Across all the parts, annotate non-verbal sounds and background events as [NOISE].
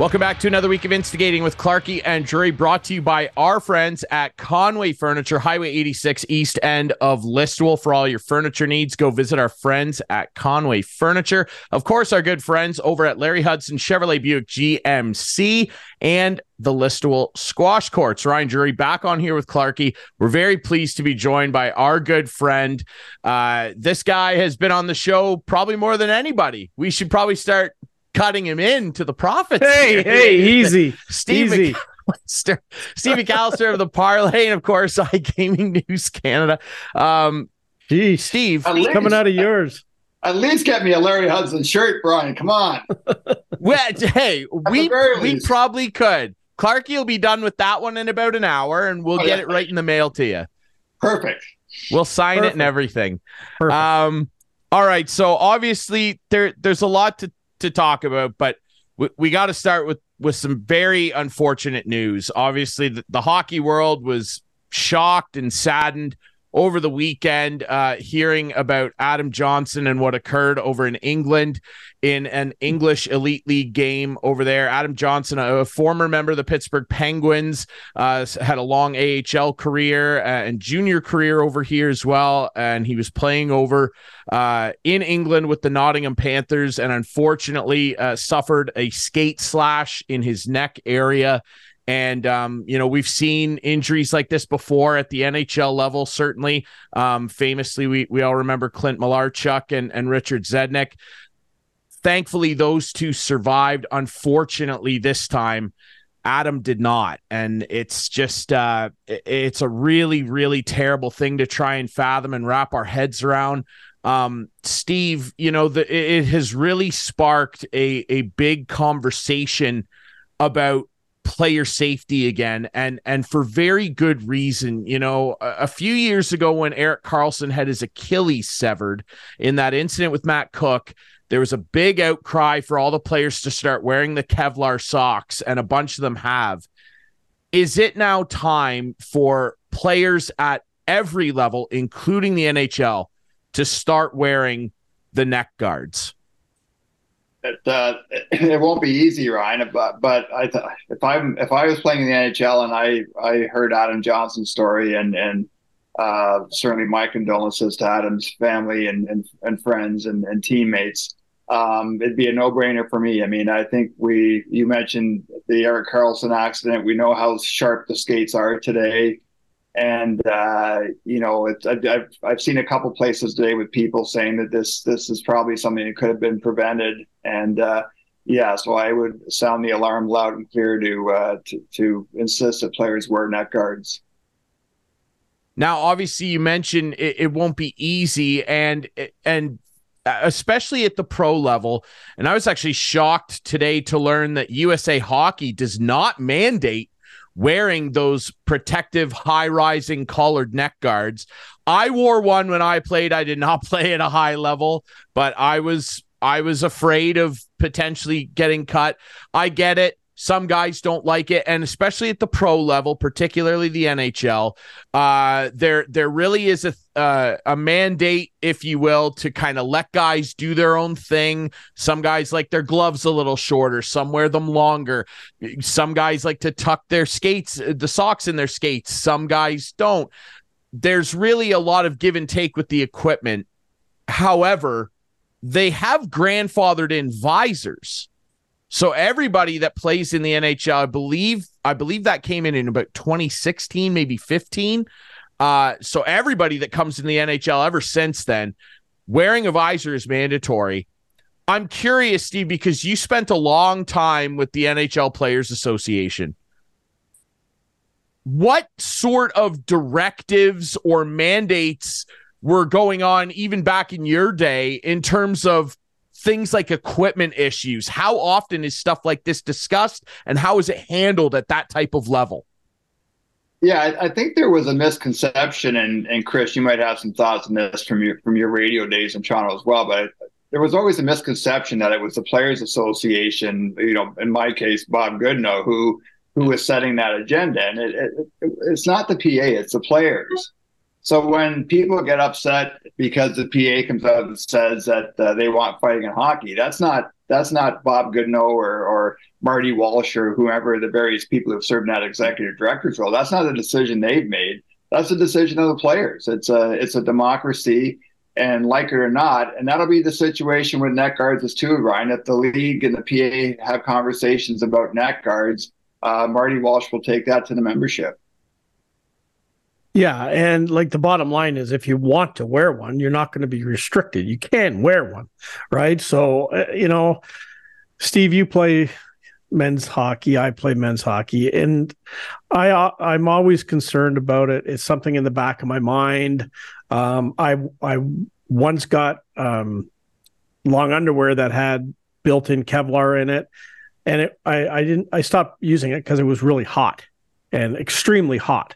Welcome back to another week of Instigating with Clarkey and Drury, brought to you by our friends at Conway Furniture, Highway 86, east end of Listowel. For all your furniture needs, go visit our friends at Conway Furniture. Of course, our good friends over at Larry Hudson Chevrolet Buick GMC and the Listowel Squash Courts. Ryan Drury back on here with Clarkey. We're very pleased to be joined by our good friend. Uh, this guy has been on the show probably more than anybody. We should probably start cutting him in to the profits. Hey, hey, [LAUGHS] easy, Steve easy. McAllister, Steve McAllister of the Parleh, and of course, [LAUGHS] iGaming News Canada. Um, Geez, Steve, At least, coming out of yours. at least get me a Larry Hudson shirt, Ryan. Come on. [LAUGHS] well, hey, we we least. probably could. Clarkey will be done with that one in about an hour, and we'll Oh, get yeah. it right in the mail to you. Perfect. We'll sign it and everything. Perfect. Um, all right. So obviously there there's a lot to to talk about, but we, we got to start with with some very unfortunate news. Obviously, the, the hockey world was shocked and saddened over the weekend, uh, hearing about Adam Johnson and what occurred over in England in an English Elite League game over there. Adam Johnson, a, former member of the Pittsburgh Penguins, uh, had a long AHL career uh, and junior career over here as well. And he was playing over uh, in England with the Nottingham Panthers and unfortunately uh, suffered a skate slash in his neck area. And, um, you know, we've seen injuries like this before at the NHL level, certainly. Um, famously, we, we all remember Clint Malarchuk and, and Richard Zednik. Thankfully, those two survived. Unfortunately, this time, Adam did not. And it's just, uh, it's a really, really terrible thing to try and fathom and wrap our heads around. Um, Steve, you know, the, it has really sparked a, a big conversation about player safety again. And and for very good reason you know a, a few years ago when Erik Karlsson had his Achilles severed in that incident with Matt Cooke there was a big outcry for all the players to start wearing the Kevlar socks and a bunch of them have. Is it now time for players at every level including the NHL to start wearing the neck guards It, uh, it won't be easy, Ryan. But but I th- if I'm if I was playing in the NHL and I I heard Adam Johnson's story and and uh, certainly my condolences to Adam's family and and, and friends and, and teammates. Um, it'd be a no brainer for me. I mean, I think we you mentioned the Erik Karlsson accident. We know how sharp the skates are today. And uh, you know, it's, I've, I've I've seen a couple places today with people saying that this this is probably something that could have been prevented. And uh, yeah, so I would sound the alarm loud and clear to uh, to, to insist that players wear neck guards. Now, obviously, you mentioned it, it won't be easy, and and especially at the pro level. And I was actually shocked today to learn that USA Hockey does not mandate wearing those protective, high-rising collared neck guards. I wore one when I played. I did not [LAUGHS] play at a high level, but I was I was afraid of potentially getting cut. I get it. Some guys don't like it, and especially at the pro level, particularly the NHL, uh, there there really is a uh, a mandate, if you will, to kind of let guys do their own thing. Some guys like their gloves a little shorter, some wear them longer. Some guys like to tuck their skates, the socks in their skates. Some guys don't. There's really a lot of give and take with the equipment. However, they have grandfathered in visors. So everybody that plays in the NHL, I believe, I believe that came in in about 2016, maybe 15. Uh, so everybody that comes in the NHL ever since then, wearing a visor is mandatory. I'm curious, Steve, because you spent a long time with the NHL Players Association. What sort of directives or mandates were going on even back in your day in terms of things like equipment issues? How often is stuff like this discussed and how is it handled at that type of level? Yeah, I, I think there was a misconception, and and Chris, you might have some thoughts on this from your from your radio days in Toronto as well. But there was always a misconception that it was the Players Association, you know, in my case, Bob Goodenow, who who was setting that agenda, and it, it, it's not the PA, it's the players. So when people get upset because the PA comes out and says that uh, they want fighting in hockey, that's not that's not Bob Goodenow or, or Marty Walsh or whoever the various people who've served in that executive director's role. That's not a decision they've made. That's a decision of the players. It's a it's a democracy, and like it or not, and that'll be the situation with neck guards as too, Ryan. If the league and the PA have conversations about neck guards, uh, Marty Walsh will take that to the membership. Yeah, and like the bottom line is, if you want to wear one, you're not going to be restricted. You can wear one, right? So uh, you know, Steve, you play men's hockey. I play men's hockey, and I uh, I'm always concerned about it. It's something in the back of my mind. Um, I I once got um, long underwear that had built-in Kevlar in it, and it, I I didn't I stopped using it because it was really hot and extremely hot.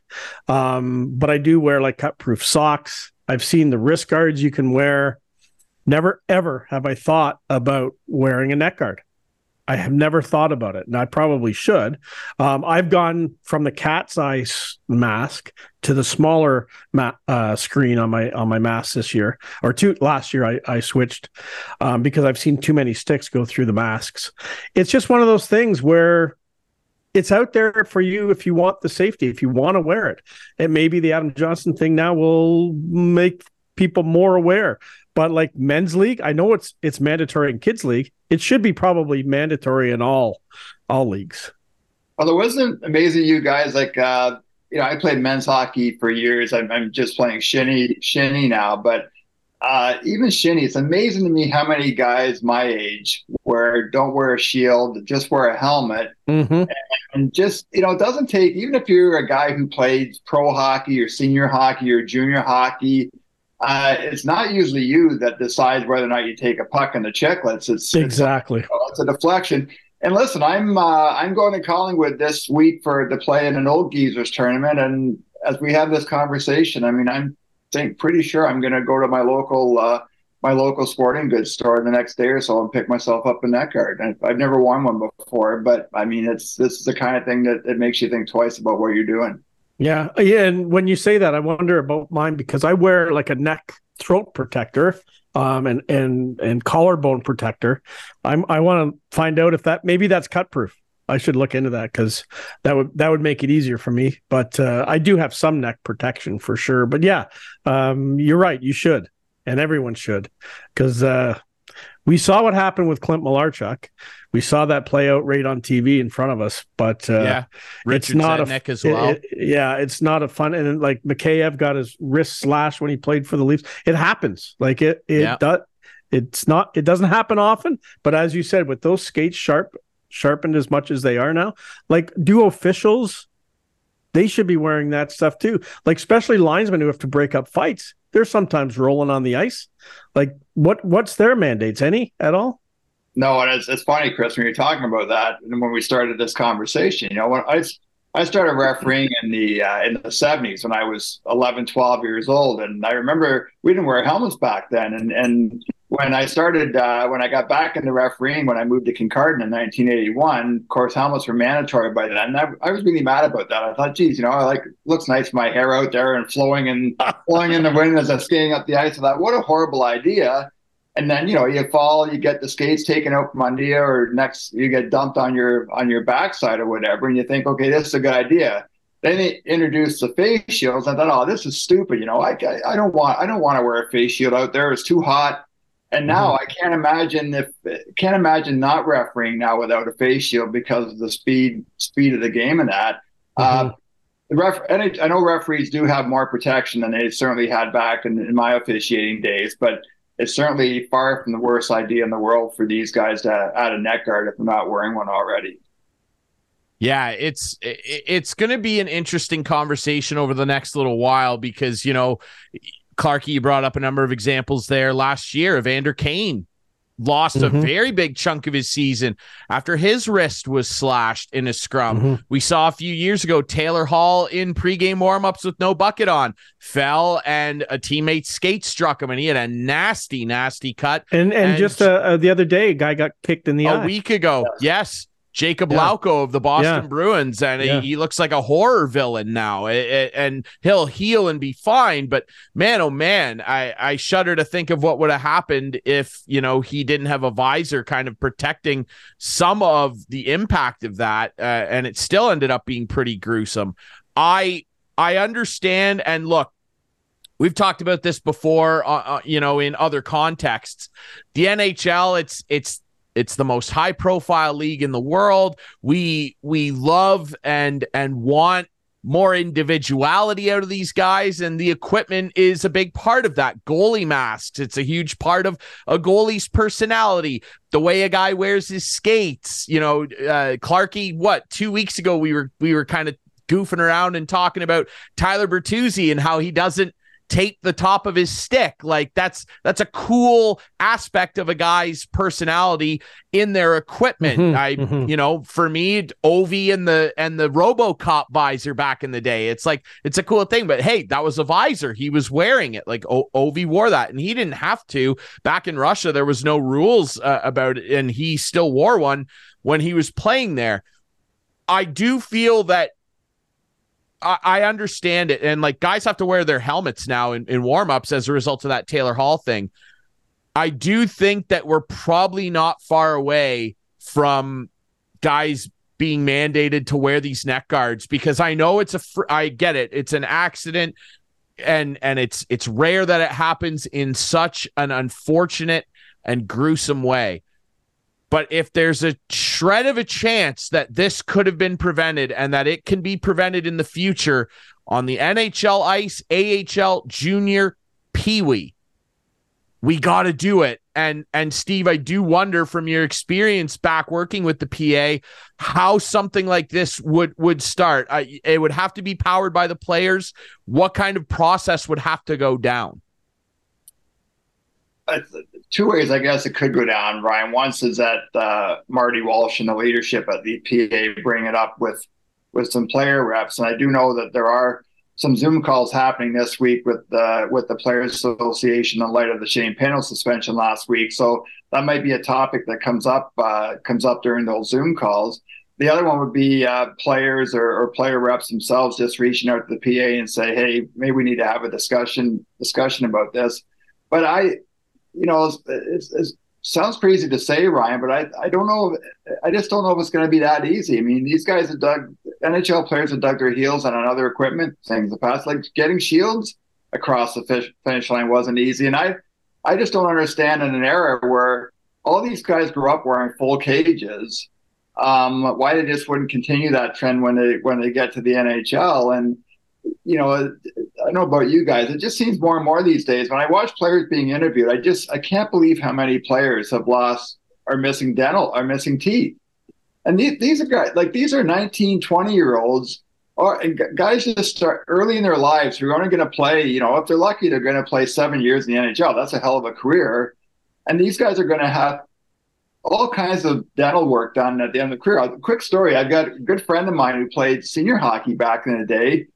Um, but I do wear like cut proof socks. I've seen the wrist guards you can wear. Never ever have I thought about wearing a neck guard. I have never thought about it, and I probably should. Um, I've gone from the cat's eye mask to the smaller ma- uh, screen on my on my mask this year, or two last year. I, I switched um, because I've seen too many sticks go through the masks. It's just one of those things where it's out there for you if you want the safety, if you want to wear it. And maybe the Adam Johnson thing now will make people more aware. But like men's league, I know it's it's mandatory in kids league. It should be probably mandatory in all all leagues. Well, it wasn't amazing you guys like uh you know, I played men's hockey for years. I'm, I'm just playing shinny shinny now, but uh, even shinny, it's amazing to me how many guys my age wear don't wear a shield, just wear a helmet, mm-hmm. and, just you know, it doesn't take even if you're a guy who played pro hockey or senior hockey or junior hockey. Uh, it's not usually you that decides whether or not you take a puck in the chicklets. It's exactly it's, it's a deflection. And listen, I'm uh, I'm going to Collingwood this week for to play in an old geezers tournament, and as we have this conversation, I mean, I'm think pretty sure I'm going to go to my local uh, my local sporting goods store the next day or so and pick myself up a neck guard. And I've never worn one before, but I mean, it's this is the kind of thing that it makes you think twice about what you're doing. Yeah, yeah. And when you say that, I wonder about mine because I wear like a neck throat protector um and and and collarbone protector i'm i want to find out if that maybe that's cut proof I should look into that because that would that would make it easier for me. But uh, I do have some neck protection for sure. But yeah, um, you're right. You should, and everyone should, because uh, we saw what happened with Clint Malarchuk. We saw that play out right on TV in front of us. But uh, yeah, Richard Zednik as well. It, it, yeah, it's not a fun. And like Mikheyev got his wrist slashed when he played for the Leafs. It happens. Like it it yeah. does. It's not. It doesn't happen often. But as you said, with those skates sharp sharpened as much as they are now. Like, do officials? They should be wearing that stuff too. Like, especially linesmen who have to break up fights. They're sometimes rolling on the ice. Like, what what's their mandates? Any at all? No, and it's, it's funny, Chris, when you're talking about that, and when we started this conversation, you know, when I I started refereeing in the uh, in the 70s when I was 11, 12 years old, and I remember we didn't wear helmets back then, and and when I started, uh, when I got back into refereeing, when I moved to Kincardine in 1981, of course, helmets were mandatory by then. And I, I, was really mad about that. I thought, geez, you know, I like looks nice, my hair out there and flowing and [LAUGHS] flowing in the wind as I'm skating up the ice. I thought, what a horrible idea. And then, you know, you fall, you get the skates taken out from under you, or next you get dumped on your on your backside or whatever, and you think, okay, this is a good idea. Then they introduced the face shields. I thought, oh, this is stupid. You know, I, I don't want I don't want to wear a face shield out there. It's too hot and now mm-hmm. I can't imagine if can't imagine not refereeing now without a face shield because of the speed speed of the game and that. Mm-hmm. Uh, the ref, and I know referees do have more protection than they certainly had back in, in, my officiating days, but it's certainly far from the worst idea in the world for these guys to add a neck guard if they're not wearing one already. Yeah, it's it's going to be an interesting conversation over the next little while because you know Clarkey, you brought up a number of examples there last year. Evander Kane lost mm-hmm. a very big chunk of his season after his wrist was slashed in a scrum. Mm-hmm. We saw a few years ago Taylor Hall in pregame warmups with no bucket on, fell and a teammate skate struck him and he had a nasty, nasty cut. And and, and just uh, uh, the other day, a guy got kicked in the a eye. week ago. Yes. Jakub yeah. Lauko of the Boston yeah. Bruins, and yeah. he, he, looks like a horror villain now. It, it, and he'll heal and be fine. But man, oh man, I, I shudder to think of what would have happened if you know he didn't have a visor kind of protecting some of the impact of that, uh, and it still ended up being pretty gruesome. I I understand, and look, we've talked about this before, uh, uh, you know, in other contexts. The NHL, it's it's it's the most high profile league in the world. We we love and and want more individuality out of these guys and the equipment is a big part of that goalie masks it's a huge part of a goalie's personality the way a guy wears his skates you know uh clarkey what two weeks ago we were we were kind of goofing around and talking about tyler bertuzzi and how he doesn't tape the top of his stick. Like that's that's a cool aspect of a guy's personality in their equipment. Mm-hmm, I mm-hmm. you know, for me, Ovi and the and the RoboCop visor back in the day. It's like it's a cool thing, but hey, that was a visor. He was wearing it. Like o- Ovi wore that and he didn't have to. Back in Russia there was no rules uh, about it and he still wore one when he was playing there. I do feel that I, I understand it. And like guys have to wear their helmets now in, in warm-ups as a result of that Taylor Hall thing. I do think that we're probably not far away from guys being mandated to wear these neck guards because I know it's a fr- I get it. It's an accident and and it's it's rare that it happens in such an unfortunate and gruesome way. But if there's a shred of a chance that this could have been prevented and that it can be prevented in the future on the NHL ice, AHL, junior, Pee Wee, we got to do it. And and Steve, I do wonder from your experience back working with the PA how something like this would would start. I, it would have to be powered by the players. What kind of process would have to go down? Two ways I guess it could go down, Ryan. Once is that uh, Marty Walsh and the leadership at the PA bring it up with with some player reps, and I do know that there are some Zoom calls happening this week with the with the Players Association in light of the Shane Pinto suspension last week. So that might be a topic that comes up uh, comes up during those Zoom calls. The other one would be uh, players or, or, player reps themselves just reaching out to the PA and say, "Hey, maybe we need to have a discussion discussion about this." But I, you know, it sounds crazy to say, Ryan, but I, I don't know. I just don't know if it's going to be that easy. I mean, these guys have dug, NHL players have dug their heels on other equipment things the past. Like getting shields across the finish line wasn't easy. And I, I just don't understand in an era where all these guys grew up wearing full cages, um, why they just wouldn't continue that trend when they when they get to the NHL. And you know, I don't know about you guys. It just seems more and more these days. When I watch players being interviewed, I just I can't believe how many players have lost are missing dental are missing teeth. And these, these are guys like these are 19, 20 year olds or guys just start early in their lives who are only going to play, you know, if they're lucky, they're going to play seven years in the NHL. That's a hell of a career. And these guys are going to have all kinds of dental work done at the end of the career. A quick story I've got a good friend of mine who played senior hockey back in the day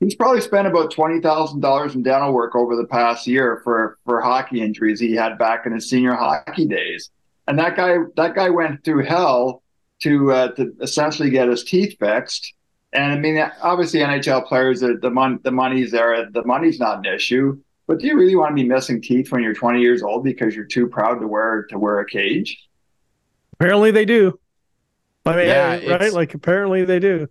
he's probably spent about twenty thousand dollars in dental work over the past year for for hockey injuries he had back in his senior hockey days. And that guy that guy went through hell to uh, to essentially get his teeth fixed. And I mean, obviously, NHL players, the the, mon- the money's there. The money's not an issue. But do you really want to be missing teeth when you're 20 years old because you're too proud to wear to wear a cage? Apparently, they do. I mean, yeah, right? Like apparently they do.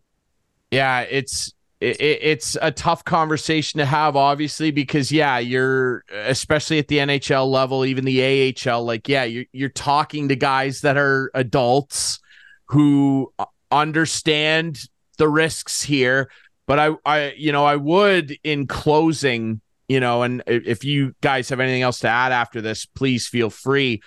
Yeah, it's it, it's a tough conversation to have, obviously, because yeah, you're especially at the NHL level, even the AHL. Like, yeah, you're you're talking to guys that are adults who understand the risks here. But I, I, you know, I would in closing, you know, and if you guys have anything else to add after this, please feel free.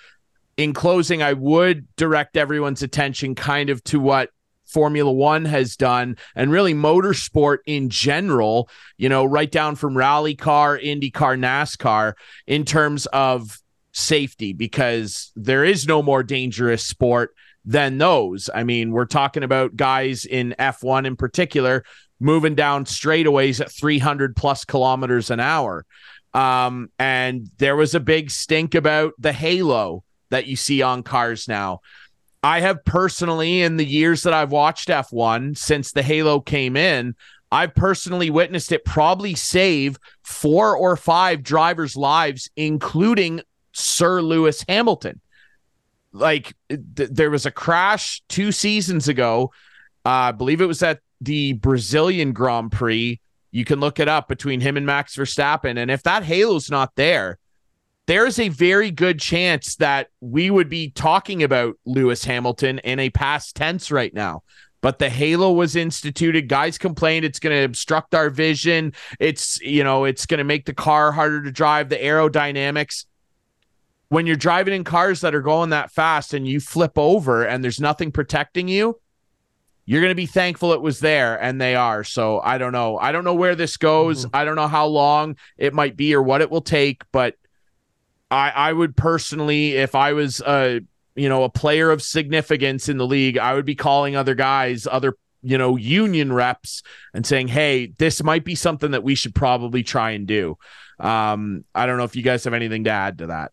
In closing, I would direct everyone's attention kind of to what Formula One has done and really motorsport in general, you know, right down from rally car, IndyCar, NASCAR in terms of safety, because there is no more dangerous sport than those. I mean, we're talking about guys in F1 in particular moving down straightaways at 300 plus kilometers an hour. Um, and there was a big stink about the halo that you see on cars now I have personally, in the years that I've watched F1 since the Halo came in, I've personally witnessed it probably save four or five drivers' lives, including Sir Lewis Hamilton. Like th- there was a crash two seasons ago. Uh, I believe it was at the Brazilian Grand Prix. You can look it up between him and Max Verstappen. And if that halo's not there, there's a very good chance that we would be talking about Lewis Hamilton in a past tense right now. But the halo was instituted. Guys complained it's going to obstruct our vision. It's, you know, it's going to make the car harder to drive, the aerodynamics. When you're driving in cars that are going that fast and you flip over and there's nothing protecting you, you're going to be thankful it was there and they are so i don't know i don't know where this goes mm-hmm. i don't know how long it might be or what it will take but i i would personally if i was a you know a player of significance in the league i would be calling other guys other you know union reps and saying hey this might be something that we should probably try and do um i don't know if you guys have anything to add to that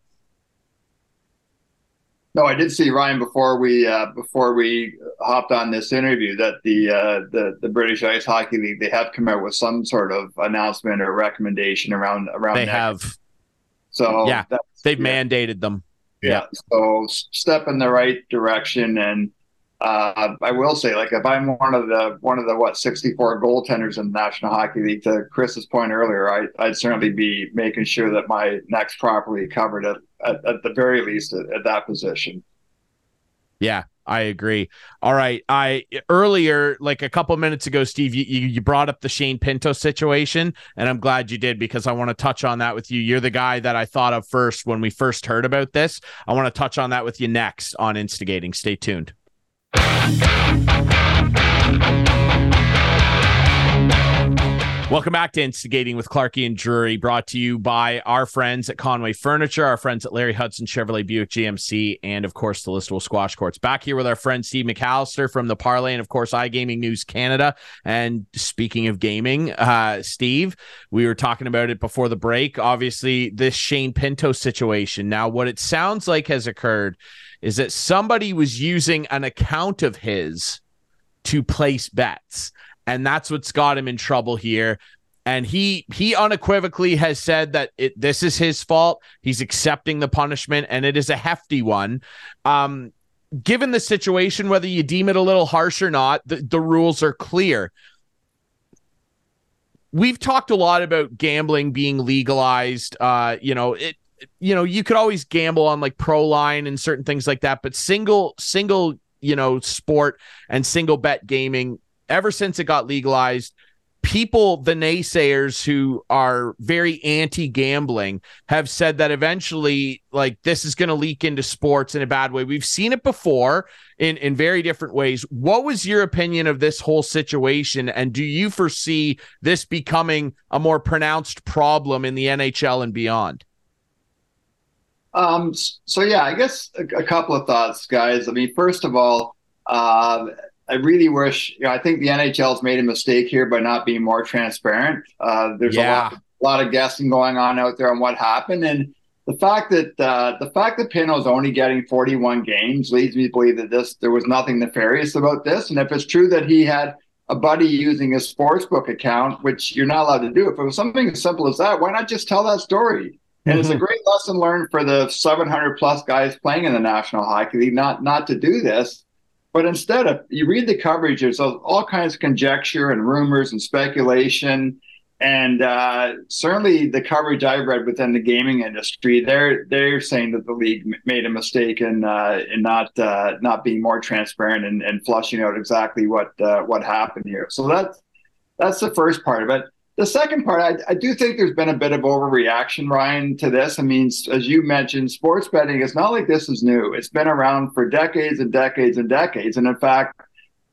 no, I did see Ryan before we uh, before we hopped on this interview that the uh, the the British Ice Hockey League they have come out with some sort of announcement or recommendation around around. They have. So yeah, they've yeah. mandated them. Yeah. yeah. So step in the right direction, and uh, I will say, like, if I'm one of the one of the what 64 goaltenders in the National Hockey League, to Chris's point earlier, I, I'd certainly be making sure that my neck's properly covered at, at, at the very least at, at that position. Yeah, I agree. All right. I earlier, like a couple minutes ago, Steve, you, you brought up the Shane Pinto situation, and I'm glad you did because I want to touch on that with you. You're the guy that I thought of first when we first heard about this. I want to touch on that with you next on Instigating. Stay tuned. Welcome back to Instigating with Clarkey and Drury, brought to you by our friends at Conway Furniture, our friends at Larry Hudson Chevrolet Buick GMC, and of course the Listowel Squash Courts. Back here with our friend Steve McAllister from the Parleh, and of course iGaming News Canada. And speaking of gaming, uh, Steve, we were talking about it before the break. Obviously, this Shane Pinto situation. Now, what it sounds like has occurred is that somebody was using an account of his to place bets and that's what's got him in trouble here. And he he unequivocally has said that it, this is his fault. He's accepting the punishment and it is a hefty one. Um given the situation whether you deem it a little harsh or not the, the rules are clear. We've talked a lot about gambling being legalized. Uh you know it you know, you could always gamble on like pro line and certain things like that, but single, single, you know, sport and single bet gaming, ever since it got legalized, people, the naysayers who are very anti gambling, have said that eventually, like, this is going to leak into sports in a bad way. We've seen it before in, in very different ways. What was your opinion of this whole situation? And do you foresee this becoming a more pronounced problem in the NHL and beyond? Um, so yeah, I guess a, a, couple of thoughts, guys. I mean, first of all, uh, I really wish. You know, I think the NHL's made a mistake here by not being more transparent. Uh, there's yeah. a lot, a lot of guessing going on out there on what happened, and the fact that uh, the fact that Pinto's only getting 41 games leads me to believe that this there was nothing nefarious about this. And if it's true that he had a buddy using a sportsbook account, which you're not allowed to do, if it was something as simple as that, why not just tell that story? And mm-hmm. it's a mm-hmm. great lesson learned for the 700 plus guys playing in the National Hockey League not not to do this. But instead of you read the coverage, there's all kinds of conjecture and rumors and speculation. And uh, certainly the coverage I've read within the gaming industry, they're they're saying that the league made a mistake in uh, in not uh, not being more transparent and, and flushing out exactly what uh, what happened here. So that's that's the first part of it. The second part, I, I, do think there's been a bit of overreaction, Ryan, to this. I mean, as you mentioned, sports betting is not like this is new. It's been around for decades and decades and decades. And in fact,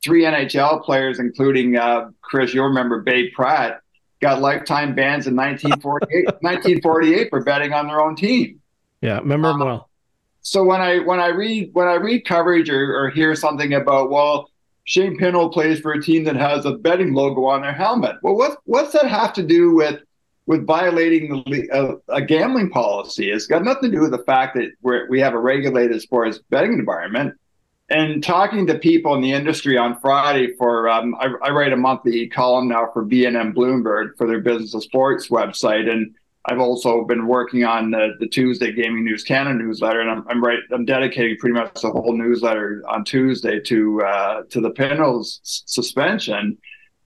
three NHL players, including uh, Chris, you'll remember Babe Pratt, got lifetime bans in 1948, 1948 [LAUGHS] for betting on their own team. Yeah, remember um, well. So when I when I read when I read coverage or, or hear something about well Shane Pinto plays for a team that has a betting logo on their helmet. Well, what what's that have to do with with violating the, uh, a gambling policy? It's got nothing to do with the fact that we we have a regulated sports betting environment. and talking to people in the industry on Friday for um, I, I, write a monthly column now for BNN Bloomberg for their Business of Sports website, and I've also been working on the, the Tuesday Gaming News Canada newsletter, and I'm I'm, right, I'm dedicating pretty much the whole newsletter on Tuesday to uh, to the Pinnacles suspension,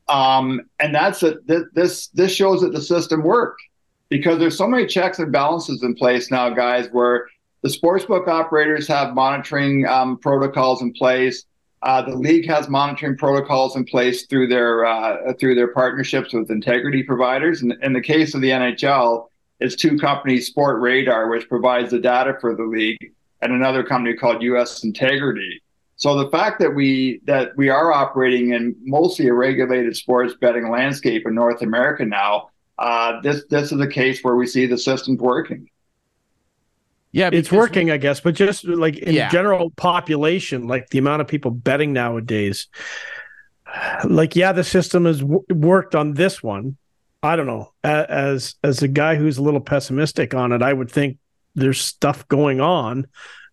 um, and that's a, this this shows that the system worked because there's so many checks and balances in place now, guys, where the sportsbook operators have monitoring um, protocols in place. Uh, the league has monitoring protocols in place through their uh, through their partnerships with integrity providers. And in the case of the NHL, it's two companies, Sportradar, which provides the data for the league, and another company called US Integrity. So the fact that we that we are operating in mostly a regulated sports betting landscape in North America now, uh, this this is a case where we see the system's working. Yeah, it's working, we, I guess, but just like in yeah. general population, like the amount of people betting nowadays, [SIGHS] like yeah, the system has w- worked on this one. I don't know. As as a guy who's a little pessimistic on it, I would think there's stuff going on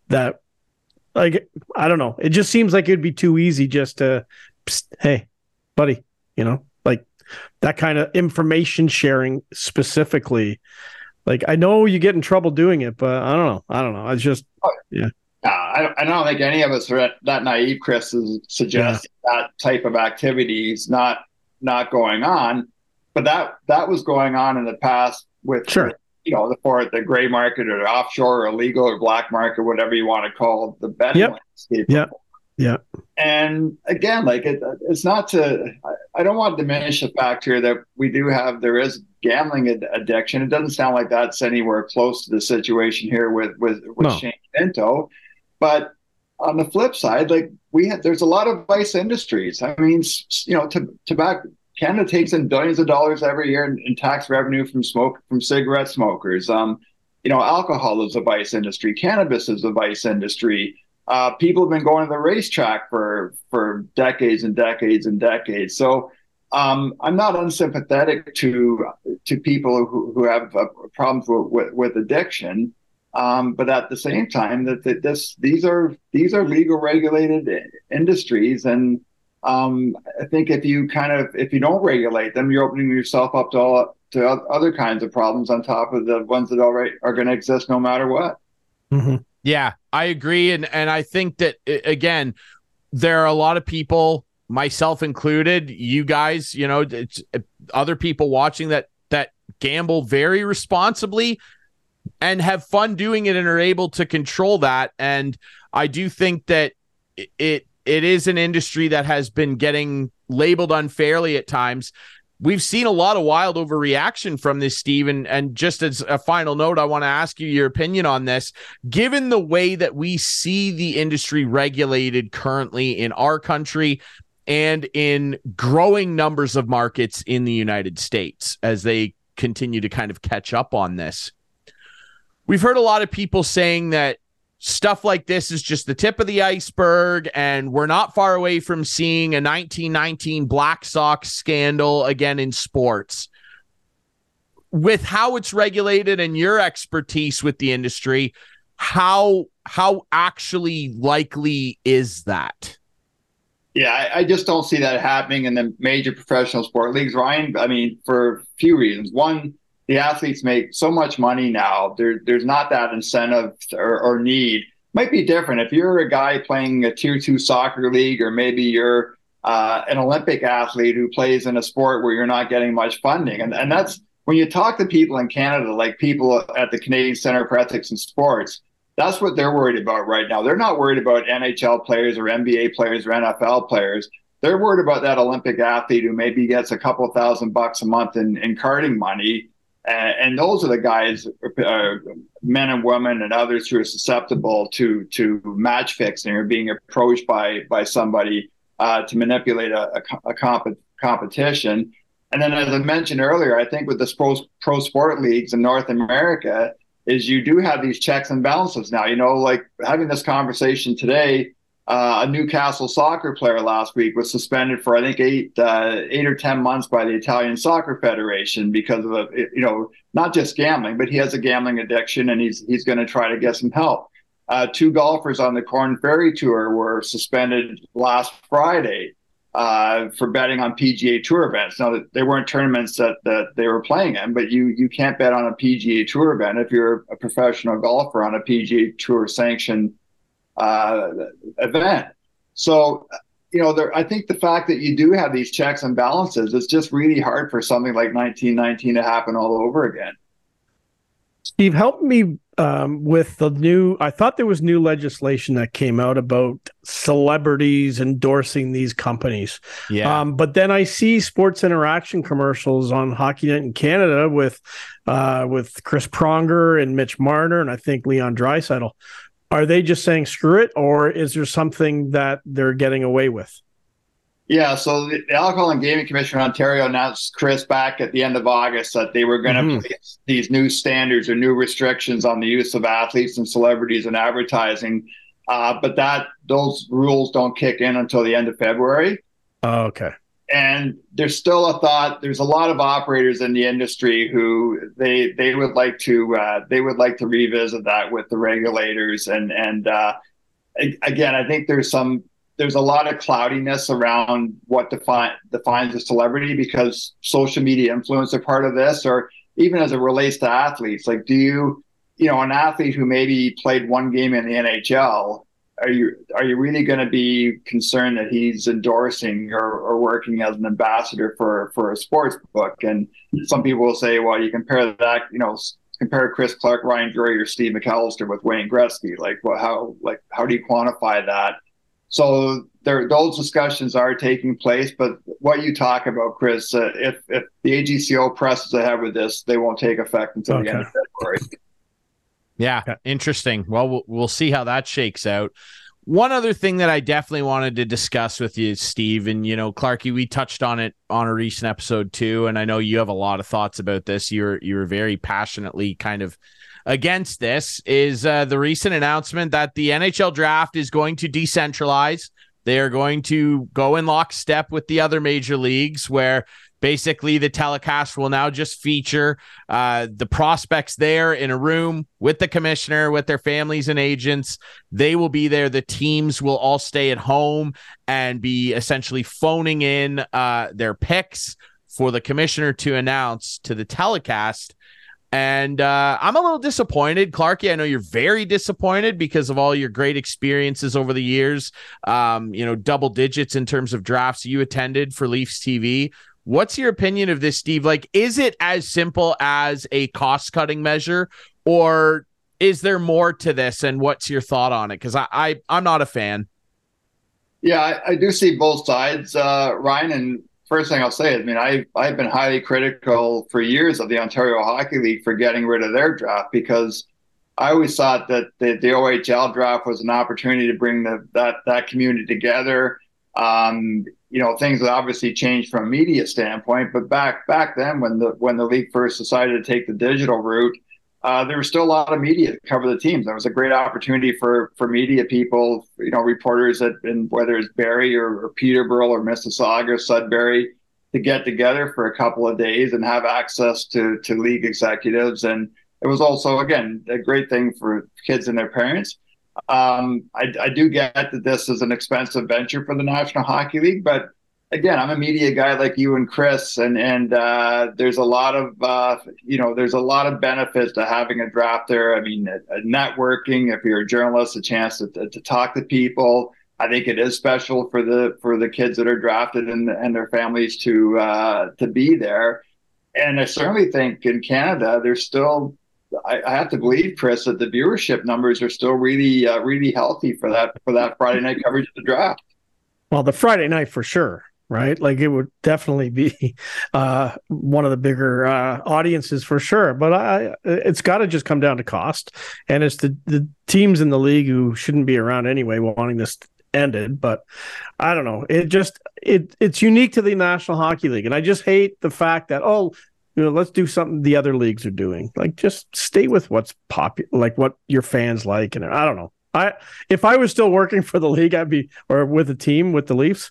that, like, I don't know. It just seems like it'd be too easy just to, hey, buddy, you know, like that kind of information sharing specifically like I know you get in trouble doing it, but I don't know. I don't know. It's just oh, yeah. Uh, I, I don't think any of us are that naive, Chris, to suggest yeah. that type of activity is not not going on. But that that was going on in the past with, sure. You know, the for the gray market or the offshore or illegal or black market, whatever you want to call the betting yep. landscape. Yeah. Yeah. And again, like it, it's not to, I, don't want to diminish the fact here that we do have, there is gambling ad- addiction. It doesn't sound like that's anywhere close to the situation here with, with, with no. Shane Pinto. But on the flip side, like we have, there's a lot of vice industries. I mean, you know, to, tobacco, Canada takes in billions of dollars every year in, in tax revenue from smoke, from cigarette smokers. Um, you know, alcohol is a vice industry. Cannabis is a vice industry uh, people have been going to the racetrack for for decades and decades and decades. So um, I'm not unsympathetic to to people who, who have uh, problems with, with, addiction, um, but at the same time, that, that this these are these are legal regulated industries, and um, I think if you kind of if you don't regulate them, you're opening yourself up to all, to other kinds of problems on top of the ones that already are going to exist no matter what. Mm-hmm. Yeah, I agree, and and I think that again, there are a lot of people, myself included, you guys, you know, uh, other people watching that that gamble very responsibly and have fun doing it and are able to control that. And I do think that it it is an industry that has been getting labeled unfairly at times we've seen a lot of wild overreaction from this, Steve. And, and just as a final note, I want to ask you your opinion on this. Given the way that we see the industry regulated currently in our country and in growing numbers of markets in the United States as they continue to kind of catch up on this, we've heard a lot of people saying that stuff like this is just the tip of the iceberg and we're not far away from seeing a 1919 black sox scandal again in sports. With how it's regulated and your expertise with the industry how how actually likely is that? Yeah I, I just don't see that happening in the major professional sport leagues ryan. I mean for a few reasons. One the athletes make so much money now. There, there's not that incentive or, or, need. Might be different if you're a guy playing a tier two soccer league, or maybe you're uh, an Olympic athlete who plays in a sport where you're not getting much funding. And, and that's when you talk to people in Canada, like people at the Canadian Center for Ethics in Sports, that's what they're worried about right now. They're not worried about NHL players or NBA players or NFL players. They're worried about that Olympic athlete who maybe gets a couple thousand bucks a month in, in carding money and those are the guys, uh, men and women and others who are susceptible to to match fixing or being approached by by somebody uh, to manipulate a, a, a comp- competition. And then, as I mentioned earlier, I think with the pro, pro sport leagues in North America, is you do have these checks and balances now. You know, like having this conversation today uh, a Newcastle soccer player last week was suspended for I think eight uh, eight or ten months by the Italian Soccer Federation because of a you know not just gambling, but he has a gambling addiction and he's he's going to try to get some help. uh, two golfers on the Korn Ferry Tour were suspended last Friday uh, for betting on PGA Tour events. Now, they weren't tournaments that, that they were playing in, but you you can't bet on a PGA Tour event if you're a professional golfer on a PGA Tour sanctioned uh, event. So, you know, there, I think the fact that you do have these checks and balances, it's just really hard for something like 1919 to happen all over again. Steve, help me um, with the new. I thought there was new legislation that came out about celebrities endorsing these companies. Yeah. Um, but then I see Sports Interaction commercials on Hockey Night in Canada with uh, with Chris Pronger and Mitch Marner, and I think Leon Draisaitl. Are they just saying screw it, or is there something that they're getting away with? Yeah, so the Alcohol and Gaming Commission in Ontario announced, Chris, back at the end of August that they were going to mm-hmm. place these new standards or new restrictions on the use of athletes and celebrities in advertising. Uh, but that those rules don't kick in until the end of February. Oh, okay. And there's still a thought. There's a lot of operators in the industry who they they would like to uh, they would like to revisit that with the regulators and and uh, again, I think there's some there's a lot of cloudiness around what define, defines a celebrity because social media influence are part of this, or even as it relates to athletes. Like, do you, you know, an athlete who maybe played one game in the NHL, are you are you really going to be concerned that he's endorsing or, or working as an ambassador for for a sports book? And some people will say, well, you compare that, you know, compare Chris Clark, Ryan Drury, or Steve McAllister with Wayne Gretzky. Like, well, how like how do you quantify that? So there, those discussions are taking place. But what you talk about, Chris, uh, if if the AGCO presses ahead with this, they won't take effect until okay. the end of February. Yeah, interesting. Well, well, we'll see how that shakes out. One other thing that I definitely wanted to discuss with you, Steve, and you know, Clarkey, we touched on it on a recent episode too, and I know you have a lot of thoughts about this. You're you're very passionately kind of against this is uh, the recent announcement that the NHL draft is going to decentralize. They are going to go in lockstep with the other major leagues where basically the telecast will now just feature uh, the prospects there in a room with the commissioner with their families and agents they will be there the teams will all stay at home and be essentially phoning in uh, their picks for the commissioner to announce to the telecast and uh, I'm a little disappointed, Clarkey. I know you're very disappointed because of all your great experiences over the years. Um, you know, double digits in terms of drafts you attended for Leafs TV. What's your opinion of this, Steve? Like, is it as simple as a cost cutting measure, or is there more to this? And what's your thought on it? Because I, I I'm not a fan. Yeah, I, I do see both sides, uh, Ryan, and first thing I'll say is, I mean, I I've been highly critical for years of the Ontario Hockey League for getting rid of their draft because I always thought that the, the OHL draft was an opportunity to bring the that that community together. Um, you know, things have obviously changed from a media standpoint, but back back then when the when the league first decided to take the digital route, uh, there was still a lot of media to cover the teams. There was a great opportunity for for media people, you know, reporters at in whether it's Barrie or, or Peterborough or Mississauga or Sudbury to get together for a couple of days and have access to to league executives. And it was also again a great thing for kids and their parents. Um, I, I do get that this is an expensive venture for the National Hockey League, but again, I'm a media guy like you and Chris, and and uh, there's a lot of uh, you know there's a lot of benefits to having a draft there. I mean, networking. If you're a journalist, a chance to, to, to talk to people. I think it is special for the for the kids that are drafted and and their families to uh, to be there. And I certainly think in Canada, there's still. I, I have to believe, Chris, that the viewership numbers are still really, uh, really healthy for that for that Friday night coverage of the draft. Well, the Friday night for sure right? Like it would definitely be [LAUGHS] uh, one of the bigger uh, audiences for sure. But I, it's got to just come down to cost, and it's the the teams in the league who shouldn't be around anyway wanting this ended. But I don't know. It just it it's unique to the National Hockey League, and I just hate the fact that oh. You know, let's do something the other leagues are doing. Like, just stay with what's popular, like what your fans like, and I don't know. I if I was still working for the league, I'd be or with a team with the Leafs,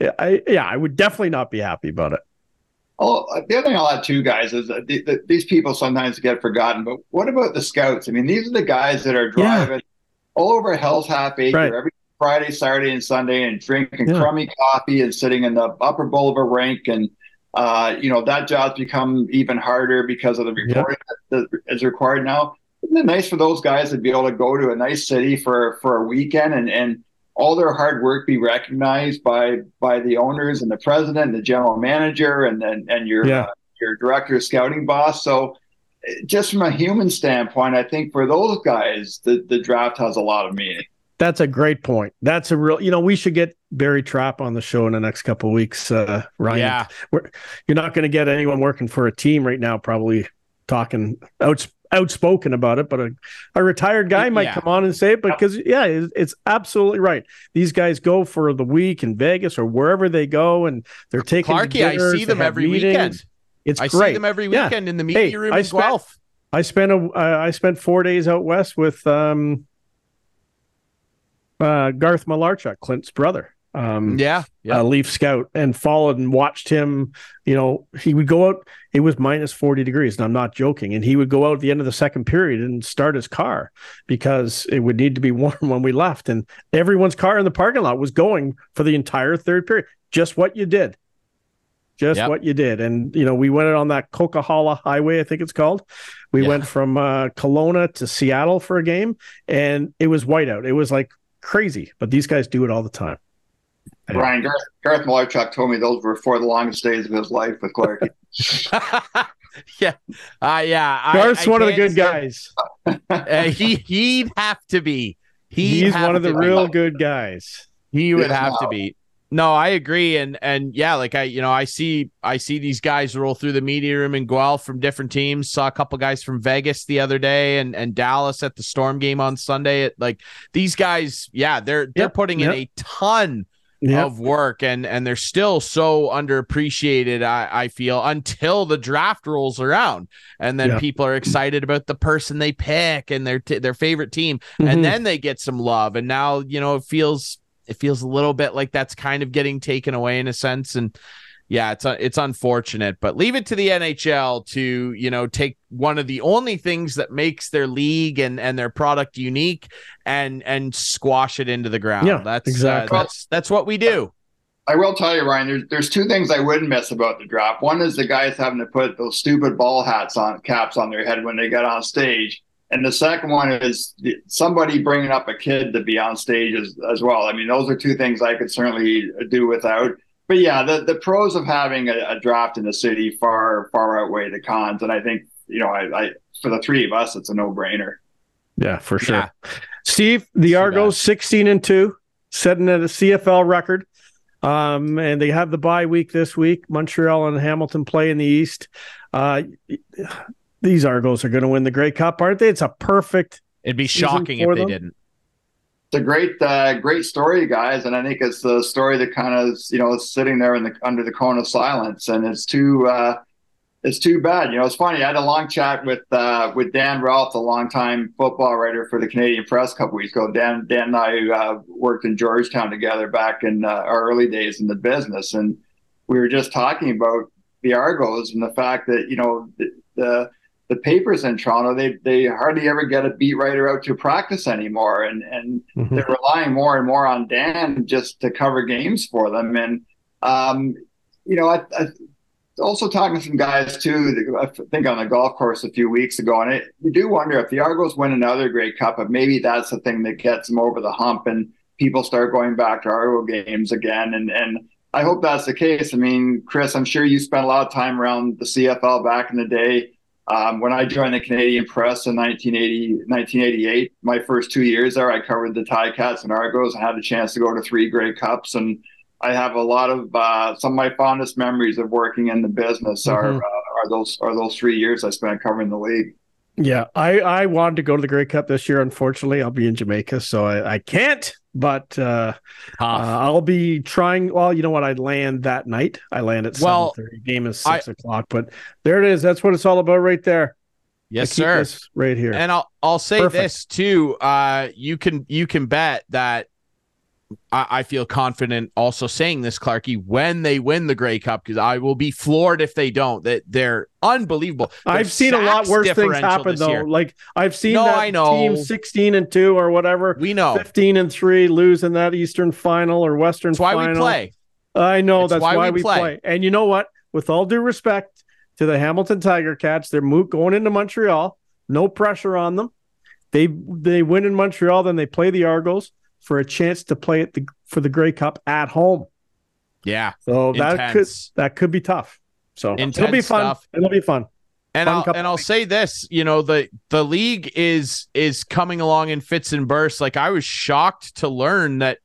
I, yeah, I would definitely not be happy about it. Oh, uh, the other thing I'll add too, guys, is that the, the, these people sometimes get forgotten. But what about the scouts? I mean, these are the guys that are driving, all over Hell's Half Acre Right. every Friday, Saturday, and Sunday, and drinking Yeah. crummy coffee and sitting in the upper bowl of a rink. And uh, you know that job's become even harder because of the reporting that that is required now. Isn't it nice for those guys to be able to go to a nice city for for a weekend and and all their hard work be recognized by by the owners and the president, and the general manager, and and, and your Yeah. uh, your director of scouting boss. So just from a human standpoint, I think for those guys, the, the draft has a lot of meaning. That's a great point. That's a real. You know, we should get Barry Trapp on the show in the next couple of weeks. Uh, Ryan, Yeah. We're, you're not going to get anyone working for a team right now, probably talking outs, outspoken about it. But a, a retired guy might Yeah. come on and say it because, yeah, it's, it's absolutely right. These guys go for the week in Vegas or wherever they go, and they're taking. Clarky, I dinners, see them every meetings. weekend. It's I great. see them every Yeah. weekend in the media Hey, room I in spent- Guelph. I spent a uh, I spent four days out west with um, uh, Garth Malarchuk, Clint's brother. Um, Yeah, yeah. a Leaf scout and followed and watched him. You know, he would go out. It was minus forty degrees, and I'm not joking. And he would go out at the end of the second period and start his car because it would need to be [LAUGHS] warm when we left. And everyone's car in the parking lot was going for the entire third period. Just what you did. Just Yep. what you did. And you know, we went on that Coquihalla Highway, I think it's called. We Yeah. went from uh, Kelowna to Seattle for a game, and it was whiteout. It was like crazy, but these guys do it all the time. Yeah. Brian Garth, Garth Malarchuk told me those were four of the longest days of his life with Clark. [LAUGHS] yeah, uh, yeah. I- Garth's I one of the good say- guys. Uh, he he'd have to be. He'd He's one of the to be. real good guys. He would Yeah. have to be. No, I agree, and and yeah, like I, you know, I see I see these guys roll through the media room in Guelph from different teams. Saw a couple guys from Vegas the other day, and and Dallas at the Storm game on Sunday. It, like these guys, yeah, they're they're Yep, putting in a ton Yeah. of work, and and they're still so underappreciated. I I feel until the draft rolls around, and then Yeah. people are excited about the person they pick and their t- their favorite team Mhm. and then they get some love and now you know it feels it feels a little bit like that's kind of getting taken away in a sense and yeah it's uh, it's unfortunate but leave it to the NHL to you know take one of the only things that makes their league and and their product unique and and squash it into the ground Yeah, that's exactly. uh, that's that's what we do I will tell you, Ryan, there's there's two things I wouldn't miss about the draft. One is the guys having to put those stupid ball hats on caps on their head when they get on stage. And the second one is the- somebody bringing up a kid to be on stage as, as well. I mean, those are two things I could certainly do without. But yeah, the, the pros of having a, a draft in the city far far outweigh the cons. And I think you know, I, I for the three of us, it's a no brainer. Yeah, for sure. Yeah. Steve, the Too Argos 16 and 2, setting at a CFL record. Um, and they have the bye week this week. Montreal and Hamilton play in the East. Uh, these Argos are going to win the Grey Cup, aren't they? It's a perfect. it'd be shocking if they them? didn't It's a great, uh, great story, guys, and I think it's the story that kind of, you know, is sitting there in the under the cone of silence, and it's too, uh, it's too bad. You know, it's funny. I had a long chat with uh, with Dan Ralph, the longtime football writer for the Canadian Press, a couple weeks ago. Dan, Dan and I uh, worked in Georgetown together back in uh, our early days in the business, and we were just talking about the Argos and the fact that you know the, the the papers in Toronto they they hardly ever get a beat writer out to practice anymore, and and they're relying more and more on Dan just to cover games for them. And um, you know, I, I also talking to some guys too. I think on the golf course a few weeks ago, and it, you do wonder if the Argos win another Grey Cup, if maybe that's the thing that gets them over the hump, and people start going back to Argo games again. And and I hope that's the case. I mean, Chris, I'm sure you spent a lot of time around the CFL back in the day. Um, when I joined the Canadian Press in 1980, 1988, my first two years there, I covered the Ticats and Argos. I had a chance to go to three Grey Cups, and I have a lot of uh, some of my fondest memories of working in the business are Mhm. uh, are those are those three years I spent covering the league. Yeah, I, I wanted to go to the Grey Cup this year. Unfortunately, I'll be in Jamaica, so I, I can't. But uh, uh, I'll be trying. Well, you know what? I land that night. I land at Well, seven thirty. Game is I- six o'clock. But there it is. That's what it's all about, right there. yes sir right here. And I'll I'll say Perfect. this too. Uh, you can you can bet that I, I feel confident also saying this, Clarky, when they win the Grey Cup, because I will be floored if they don't. That they're unbelievable. Their I've seen a lot worse things happen though. year. Like I've seen No, that I know. team 16 and 2 or whatever, We know. 15 and 3 losing that Eastern final or Western That's why final. we play. I know It's that's why why, we we play. play. And you know what? With all due respect to the Hamilton Tiger Cats, they're mo- going into Montreal. No pressure on them. They they win in Montreal, then they play the Argos for a chance to play it the, for the Grey Cup at home. Yeah. So that could that could be tough. So it'll be fun. stuff. It'll be fun. And Fun I'll and I'll weeks. say this, you know, the the league is is coming along in fits and bursts. Like I was shocked to learn that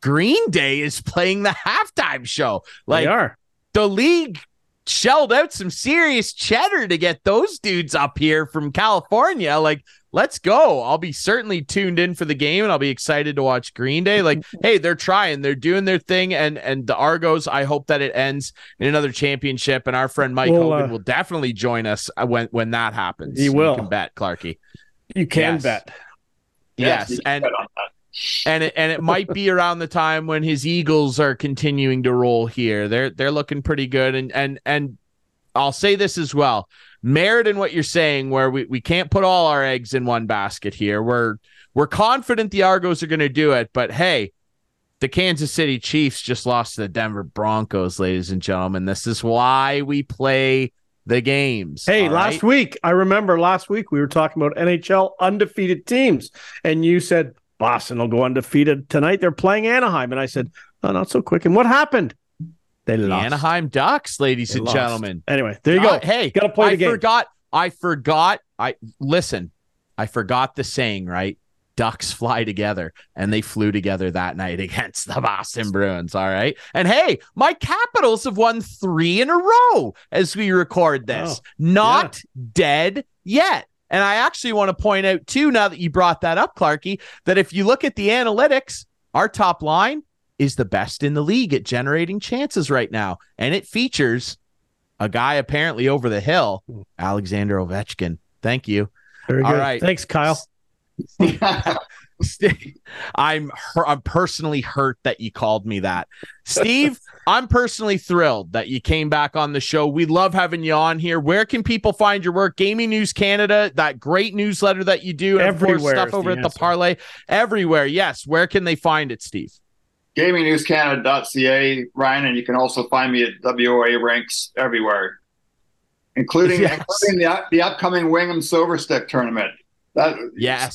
Green Day is playing the halftime show. Like they are. the league shelled out some serious cheddar to get those dudes up here from California. Like, let's go. I'll be certainly tuned in for the game and I'll be excited to watch Green Day. Like, [LAUGHS] hey, they're trying, they're doing their thing. And and the Argos, I hope that it ends in another championship. And our friend Mike Well, Hogan uh, will definitely join us uh, when when that happens. He You will. can bet, Clarky. You can Yes. bet. Yes. you can And bet on that. And it, and it might be around the time when his Eagles are continuing to roll here. They're they're looking pretty good, and and and I'll say this as well, merit in what you're saying, where we, we can't put all our eggs in one basket here. We're we're confident the Argos are going to do it, but hey. The Kansas City Chiefs just lost to the Denver Broncos, ladies and gentlemen. This is why we play the games. Hey, last right? week, I remember last week we were talking about NHL undefeated teams, and you said Boston will go undefeated tonight. They're playing Anaheim, and I said, "Oh, not so quick." And what happened? They the lost. Anaheim Ducks, ladies They and lost. gentlemen. Anyway, there you Uh, go. Hey, Gotta play the I game. forgot. I forgot. I listen. I forgot the saying. Right, ducks fly together, and they flew together that night [LAUGHS] against the Boston Bruins. All right, and hey, my Capitals have won three in a row as we record this. Oh, Not dead yet. And I actually want to point out too, now that you brought that up, Clarky, that if you look at the analytics, our top line is the best in the league at generating chances right now, and it features a guy apparently over the hill, Alexander Ovechkin. Thank you. Very All good. right. Thanks, Kyle. [LAUGHS] I'm I'm personally hurt that you called me that. Steve, [LAUGHS] I'm personally thrilled that you came back on the show. We love having you on here. Where can people find your work? Gaming News Canada, that great newsletter that you do, and of course, stuff over the at the Parleh. Everywhere. Yes. Where can they find it, Steve? GamingNewsCanada.ca, Ryan, and you can also find me at WOA ranks everywhere, including, [LAUGHS] Yes. including the, the upcoming Wingham Silver Stick tournament. That Yes.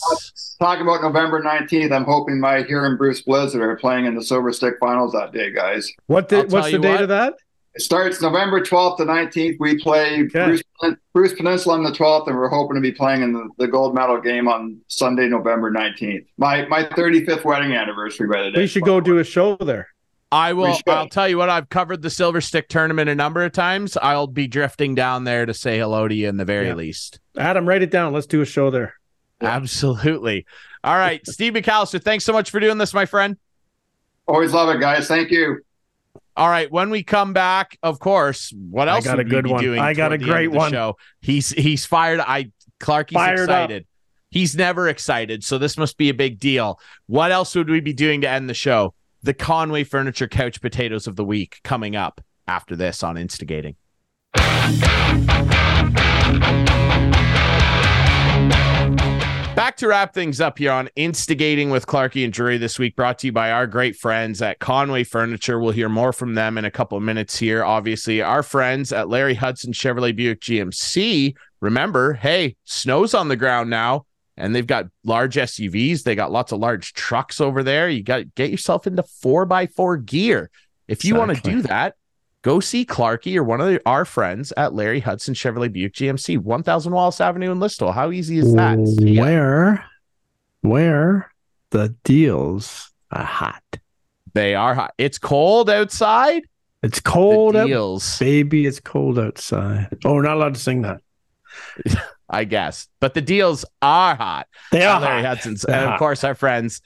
Talking about November 19th, I'm hoping my hero and Bruce Blizzard are playing in the Silver Stick finals that day, guys. What I'll did, tell what's the date what. of that? It starts November 12th to 19th. We play Okay. Bruce, Bruce Peninsula on the 12th, and we're hoping to be playing in the, the gold medal game on Sunday, November 19th. My my 35th wedding anniversary by the day. We should go do a show there. I will. I'll tell you what. I've covered the Silver Stick tournament a number of times. I'll be drifting down there to say hello to you in the very Yeah. least. Adam, write it down. Let's do a show there. Yeah. Absolutely. All right, [LAUGHS] Steve McAllister. Thanks so much for doing this, my friend. Always love it, guys. Thank you. All right, when we come back, of course, what else I got a would we good one. doing I got a the great one. Show? He's he's fired. I Clark, he's Fired up. excited. He's never excited, so this must be a big deal. What else would we be doing to end the show? The Conway Furniture Couch Potatoes of the Week coming up after this on Instigating. Back to wrap things up here on Instigating with Clarky and Drury this week, brought to you by our great friends at Conway Furniture. We'll hear more from them in a couple of minutes here. Obviously, our friends at Larry Hudson Chevrolet Buick GMC. Remember, hey, snow's on the ground now, and they've got large SUVs. They got lots of large trucks over there. You got to get yourself into four by four gear. If you want to do that, go see Clarky or one of the, our friends at Larry Hudson Chevrolet Buick GMC, 1000 Wallace Avenue in Listowel. How easy is that? Where, where the deals are hot. They are hot. It's cold outside. It's cold the out, deals, baby. It's cold outside. Oh, we're not allowed to sing that. [LAUGHS] I guess, but the deals are hot. They are Larry hot. Hudson's, They're and of hot. course our friends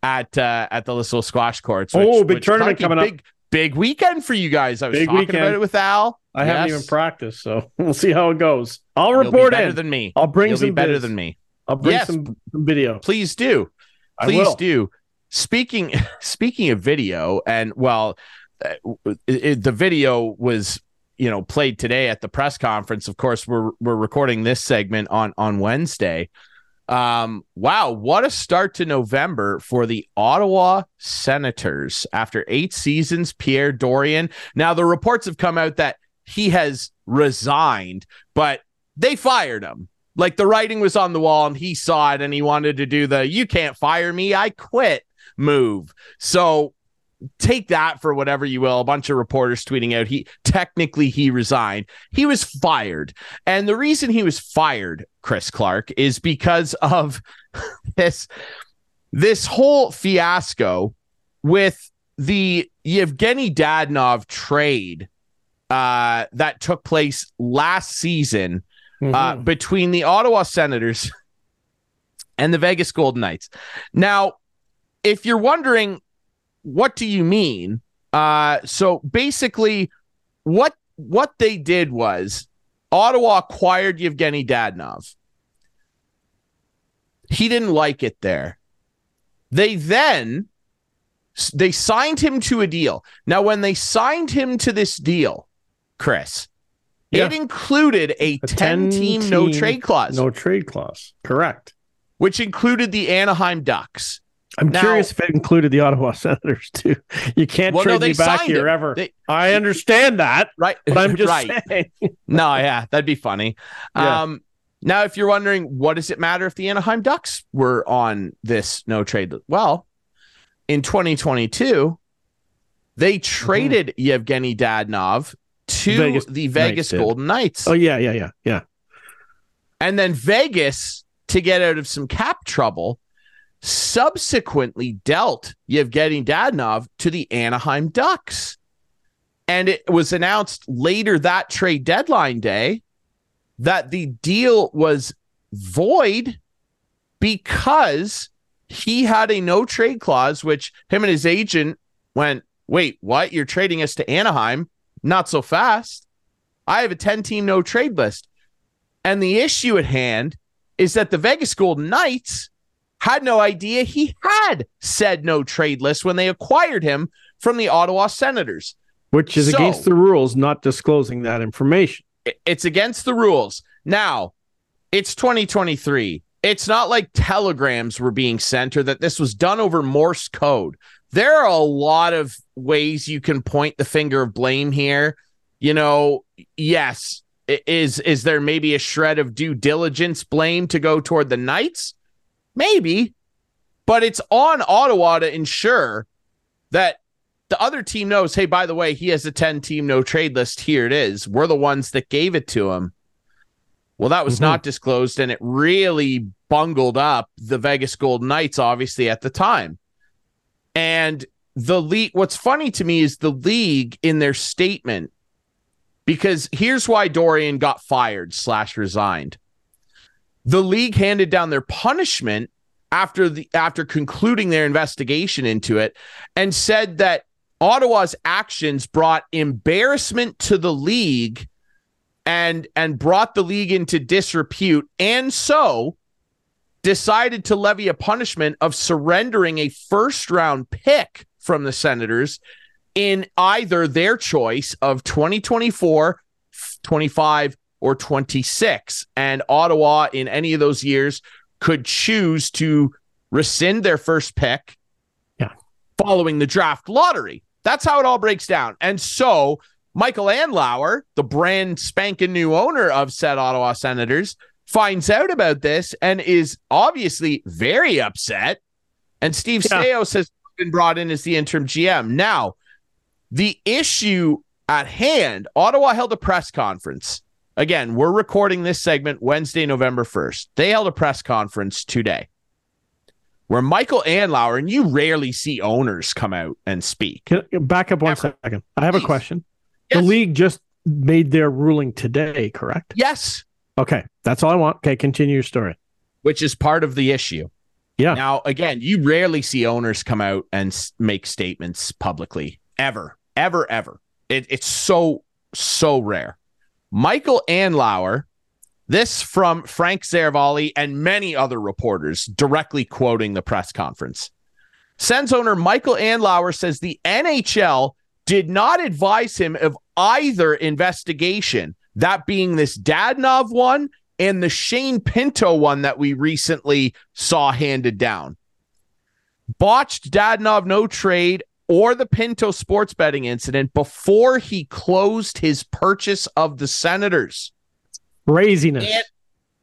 at uh, at the Listowel Squash Courts. Oh, big tournament coming up. big, Big weekend for you guys. I was Big talking weekend. about it with Al. I haven't even practiced, so [LAUGHS] we'll see how it goes. I'll You'll be report better in. than me. I'll bring You'll some be better vids. than me. I'll bring Yes. some, some video. Please do. Please do. speaking [LAUGHS] speaking of video, and well, uh, it, the video was you know played today at the press conference. Of course, we're we're recording this segment on on Wednesday. Um, wow, what a start to November for the Ottawa Senators after eight seasons. Pierre Dorion. Now the reports have come out that he has resigned, but they fired him. Like the writing was on the wall and he saw it and he wanted to do the you can't fire me, I quit move. So take that for whatever you will. A bunch of reporters tweeting out he technically he resigned. He was fired. And the reason he was fired, Chris Clark, is because of [LAUGHS] this this whole fiasco with the Yevgeny Dadonov trade uh, that took place last season uh, mm-hmm. uh, between the Ottawa Senators [LAUGHS] and the Vegas Golden Knights. Now, if you're wondering, what do you mean? Uh, so basically, what what they did was Ottawa acquired Yevgeny Dadonov. He didn't like it there. They then they signed him to a deal. Now, when they signed him to this deal, Chris, yeah. it included a, a 10 team, team no trade clause. No trade clause. Correct. Which included the Anaheim Ducks. I'm now, curious if it included the Ottawa [LAUGHS] Senators too. You can't well, trade no, me back here it. ever. They, I [LAUGHS] understand that, right? But I'm just right. saying. [LAUGHS] no, yeah, that'd be funny. Yeah. Um, now, if you're wondering, what does it matter if the Anaheim Ducks were on this no trade? Well, in 2022, they mm-hmm. traded mm-hmm. Yevgeny Dadonov to Vegas the Vegas Knights Golden Knights. Oh yeah, yeah, yeah, yeah. And then Vegas, to get out of some cap trouble, subsequently dealt Yevgeny Dadonov to the Anaheim Ducks. And it was announced later that trade deadline day that the deal was void because he had a no trade clause, which him and his agent went, Wait, what? You're trading us to Anaheim? Not so fast. I have a 10 team no trade list. And the issue at hand is that the Vegas Golden Knights had no idea he had said no trade list when they acquired him from the Ottawa Senators. Which is so, against the rules, not disclosing that information. It's against the rules. Now, it's 2023. It's not like telegrams were being sent or that this was done over Morse code. There are a lot of ways you can point the finger of blame here. You know, yes, is is there maybe a shred of due diligence blame to go toward the Knights? Maybe, but it's on Ottawa to ensure that the other team knows, hey, by the way, he has a 10 team no trade list. Here it is. We're the ones that gave it to him. Well, that was mm-hmm. not disclosed, and it really bungled up the Vegas Golden Knights, obviously, at the time. And the league, what's funny to me is the league in their statement, because here's why Dorion got fired slash resigned the league handed down their punishment after the after concluding their investigation into it and said that Ottawa's actions brought embarrassment to the league and and brought the league into disrepute and so decided to levy a punishment of surrendering a first round pick from the Senators in either their choice of 2024 25 or 26. And Ottawa, in any of those years, could choose to rescind their first pick yeah. following the draft lottery. That's how it all breaks down. And so Michael Andlauer, the brand spanking new owner of said Ottawa Senators, finds out about this and is obviously very upset. And Steve yeah. Staios has been brought in as the interim GM. Now, the issue at hand, Ottawa held a press conference Again, we're recording this segment Wednesday, November 1st. They held a press conference today where Michael Andlauer, and you rarely see owners come out and speak. Can, back up one second. I have a question. Yes. The league just made their ruling today, correct? Yes. Okay. That's all I want. Okay. Continue your story. Which is part of the issue. Yeah. Now, again, you rarely see owners come out and make statements publicly, ever, ever, ever. It, it's so, so rare. Michael Andlauer, this from Frank Seravalli and many other reporters directly quoting the press conference. Sens owner Michael Andlauer says the NHL did not advise him of either investigation, that being this Dadonov one and the Shane Pinto one that we recently saw handed down. Botched Dadonov no trade or the Pinto sports betting incident before he closed his purchase of the Senators. Craziness.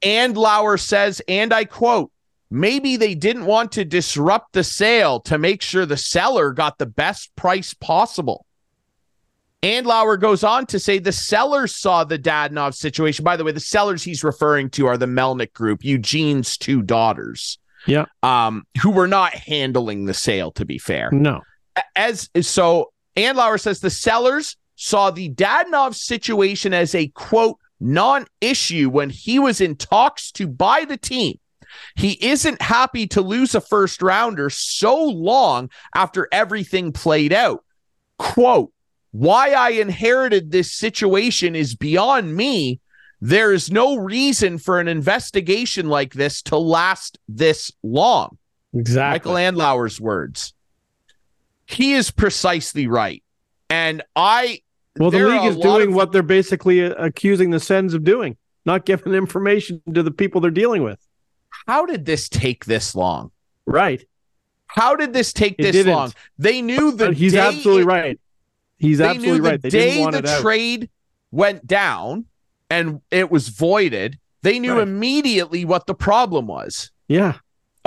And, Andlauer says, and I quote, maybe they didn't want to disrupt the sale to make sure the seller got the best price possible. Andlauer goes on to say the sellers saw the Dadonov situation. By the way, the sellers he's referring to are the Melnyk group, Eugene's two daughters. Yeah. Um, who were not handling the sale, to be fair. No. As so, Andlauer says the sellers saw the Dadonov situation as a quote non-issue when he was in talks to buy the team. He isn't happy to lose a first rounder so long after everything played out. Quote, why I inherited this situation is beyond me. There is no reason for an investigation like this to last this long. Exactly. Michael Andlauer's words. He is precisely right. And I well, the league is doing of- what they're basically uh, accusing the Sens of doing, not giving [LAUGHS] information to the people they're dealing with. how did this take this long? Right. How did this take It this didn't. long? They knew the But he's absolutely it- right. He's absolutely the right. They day didn't want the trade went down and it was voided. They knew Right. immediately what the problem was. yeah.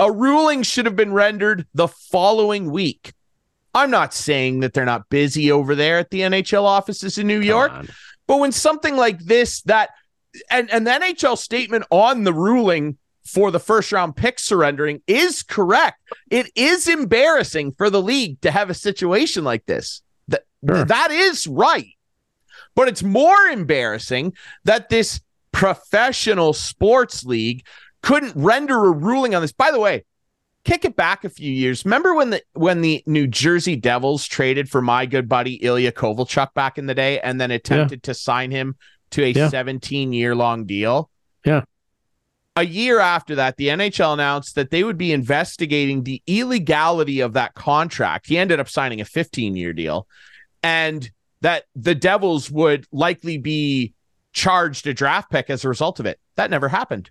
A ruling should have been rendered the following week. I'm not saying that they're not busy over there at the NHL offices in New York, but when something like this, that and, and the NHL statement on the ruling for the first round pick surrendering is correct. It is embarrassing for the league to have a situation like this. That Sure. that is right. But it's more embarrassing that this professional sports league couldn't render a ruling on this. By the way, kick it back a few years. Remember when the when the New Jersey Devils traded for my good buddy Ilya Kovalchuk back in the day and then attempted to sign him to a Yeah. 17 year long deal? Yeah. A year after that, the NHL announced that they would be investigating the illegality of that contract. He ended up signing a 15 year deal and that the Devils would likely be charged a draft pick as a result of it. That never happened.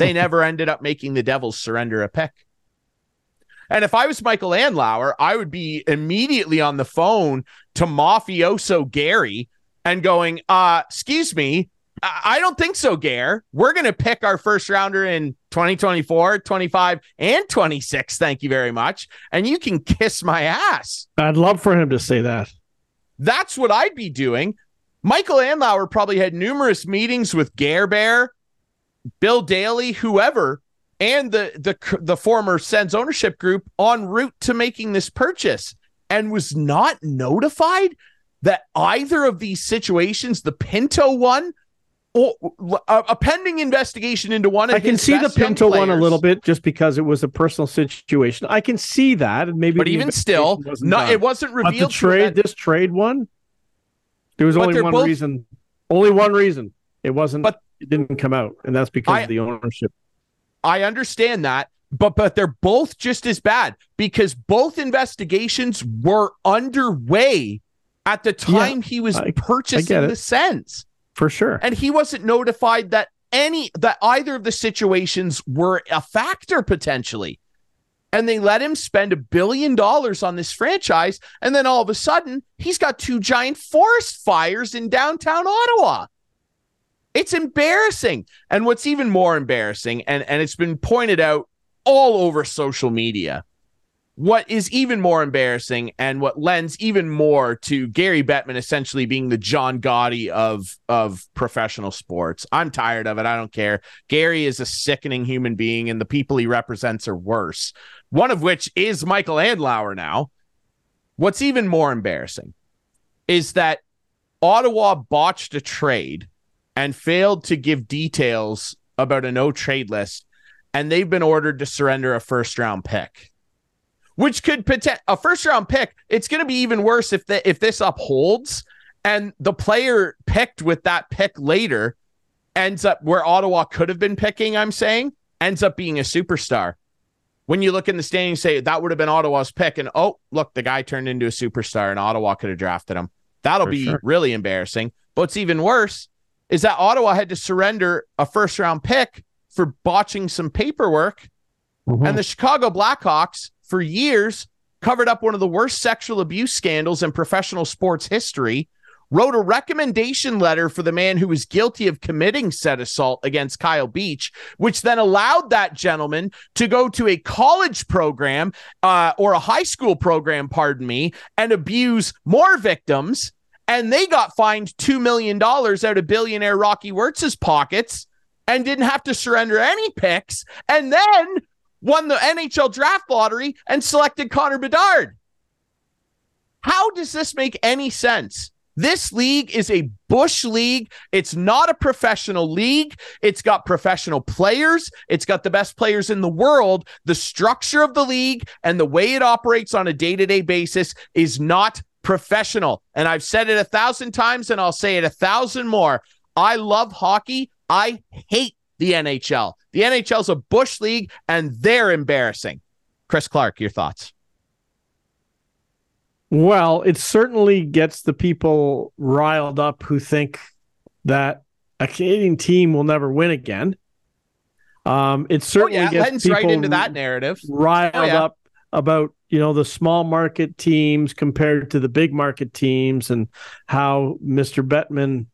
They never ended up making the Devils surrender a pick. And if I was Michael Andlauer, I would be immediately on the phone to mafioso Gary and going, uh, excuse me, I, I don't think so, Gare. We're going to pick our first rounder in 2024, 25, and 26. Thank you very much. And you can kiss my ass. I'd love for him to say that. That's what I'd be doing. Michael Andlauer probably had numerous meetings with Gare Bear, Bill Daly, whoever, and the the the former Sens ownership group en route to making this purchase, and was not notified that either of these situations, the Pinto one, or a, a pending investigation into one. Of I can see the Pinto one a little bit just because it was a personal situation. I can see that, and maybe. but even still, no, it wasn't But the revealed. trade, this trade one, there was only one both- reason. Only one reason. It wasn't. But- it didn't come out, and that's because I- of the ownership. I understand that, but but they're both just as bad because both investigations were underway at the time he was I- I purchasing get the Sens, For sure. and he wasn't notified that any that either of the situations were a factor potentially. And they let him spend a billion dollars on this franchise, and then all of a sudden he's got two giant forest fires in downtown Ottawa. It's embarrassing. And what's even more embarrassing, and, and it's been pointed out all over social media, what is even more embarrassing and what lends even more to Gary Bettman essentially being the John Gotti of of professional sports. I'm tired of it. I don't care. Gary is a sickening human being, and the people he represents are worse. One of which is Michael Andlauer now. What's even more embarrassing is that Ottawa botched a trade and failed to give details about a no trade list, and they've been ordered to surrender a first round pick, which could poten- a first round pick. It's going to be even worse if the, if this upholds and the player picked with that pick later ends up where Ottawa could have been picking. I'm saying ends up being a superstar. when you look in the standings, say that would have been Ottawa's pick, and oh, look, the guy turned into a superstar, and Ottawa could have drafted him. That'll For be sure. really embarrassing. But it's even worse is that Ottawa had to surrender a first round pick for botching some paperwork. Mm-hmm. And the Chicago Blackhawks, for years, covered up one of the worst sexual abuse scandals in professional sports history, wrote a recommendation letter for the man who was guilty of committing said assault against Kyle Beach, which then allowed that gentleman to go to a college program uh, or a high school program, pardon me, and abuse more victims. And they got fined $2 million out of billionaire Rocky Wirtz's pockets and didn't have to surrender any picks. And then won the NHL draft lottery and selected Connor Bedard. How does this make any sense? This league is a bush league. It's not a professional league. It's got professional players. It's got the best players in the world. The structure of the league and the way it operates on a day to day basis is not professional. And I've said it a thousand times and I'll say it a thousand more. I love hockey. I hate the NHL. The NHL's a bush league and they're embarrassing. Chris Clark, your thoughts? Well, it certainly gets the people riled up who think that a Canadian team will never win again. Um, it certainly oh, yeah, gets people right into that narrative. Riled oh, yeah. up about you know the small market teams compared to the big market teams and how Mr. Bettman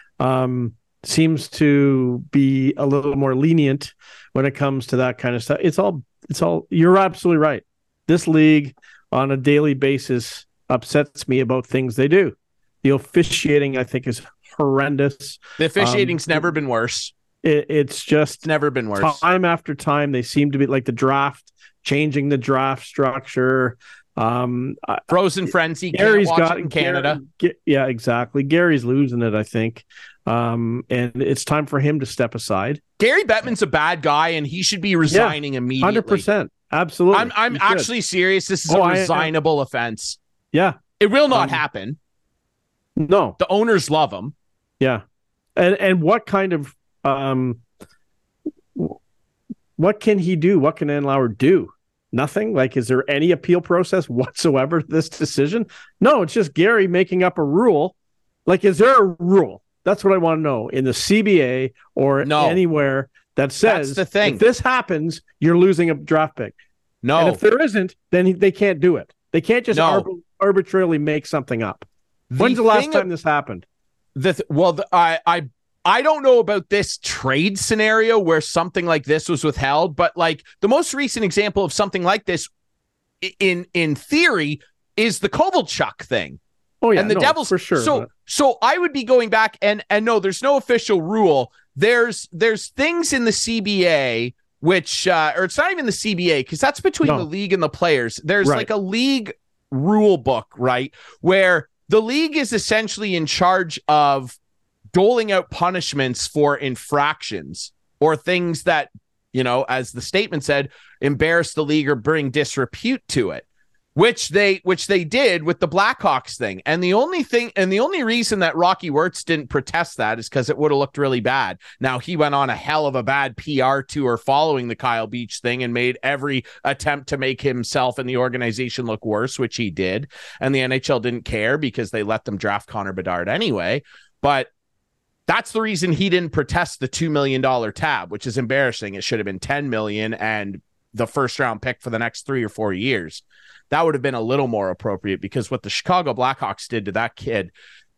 [CLEARS THROAT] um, seems to be a little more lenient when it comes to that kind of stuff. It's all it's all you're absolutely right. This league on a daily basis upsets me about things they do. The officiating I think is horrendous. The officiating's um, never been worse. It, it's just it's never been worse. Time after time they seem to be like the draft changing the draft structure. Um, Frozen frenzy. Gary's got in Canada. Gary, yeah, exactly. Gary's losing it, I think. Um, and it's time for him to step aside. Gary Bettman's a bad guy, and he should be resigning yeah, immediately. Hundred percent, absolutely. I'm I'm actually serious. This is oh, a resignable I, I, offense. Yeah, it will not um, happen. No, the owners love him. Yeah, and and what kind of um, what can he do? What can Andlauer do? Nothing. Like, is there any appeal process [LAUGHS] whatsoever to this decision? No, it's just Gary making up a rule. Like, is there a rule? That's what I want to know in the CBA or no. anywhere that says the thing. if this happens, you're losing a draft pick. No. And if there isn't, then they can't do it. They can't just no. arbitrarily make something up. The When's the last time this happened? The th- well, the, I I I don't know about this trade scenario where something like this was withheld, but like the most recent example of something like this in in theory is the Kovalchuk thing. Oh yeah, and the no, Devils for sure. So but... so I would be going back and and no, there's no official rule. There's there's things in the CBA which uh, or it's not even the CBA because that's between no. the league and the players. There's right. like a league rule book, right, where the league is essentially in charge of doling out punishments for infractions or things that you know, as the statement said, embarrass the league or bring disrepute to it which they which they did with the Blackhawks thing. And the only thing and the only reason that Rocky Wirtz didn't protest that is because it would have looked really bad. Now he went on a hell of a bad PR tour following the Kyle Beach thing and made every attempt to make himself and the organization look worse, which he did. And the NHL didn't care because they let them draft Connor Bedard anyway. But that's the reason he didn't protest the $2 million tab, which is embarrassing. It should have been 10 million and the first round pick for the next three or four years that would have been a little more appropriate because what the Chicago Blackhawks did to that kid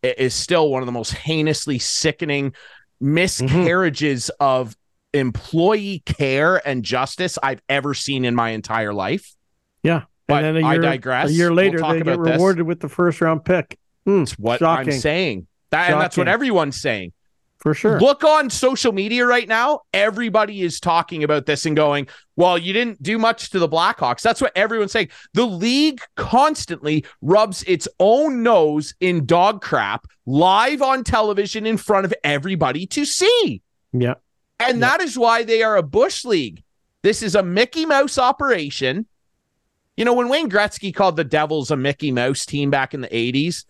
is still one of the most heinously sickening miscarriages mm-hmm. of employee care and justice I've ever seen in my entire life. Yeah. But and then a year, I digress. A year later, we'll they get rewarded this. with the first round pick. Mm, That's what shocking. I'm saying. That, and that's what everyone's saying. For sure. Look on social media right now. Everybody is talking about this and going, well, you didn't do much to the Blackhawks. That's what everyone's saying. The league constantly rubs its own nose in dog crap live on television in front of everybody to see. Yeah. And yeah. that is why they are a Bush League. This is a Mickey Mouse operation. You know, when Wayne Gretzky called the Devils a Mickey Mouse team back in the 80s,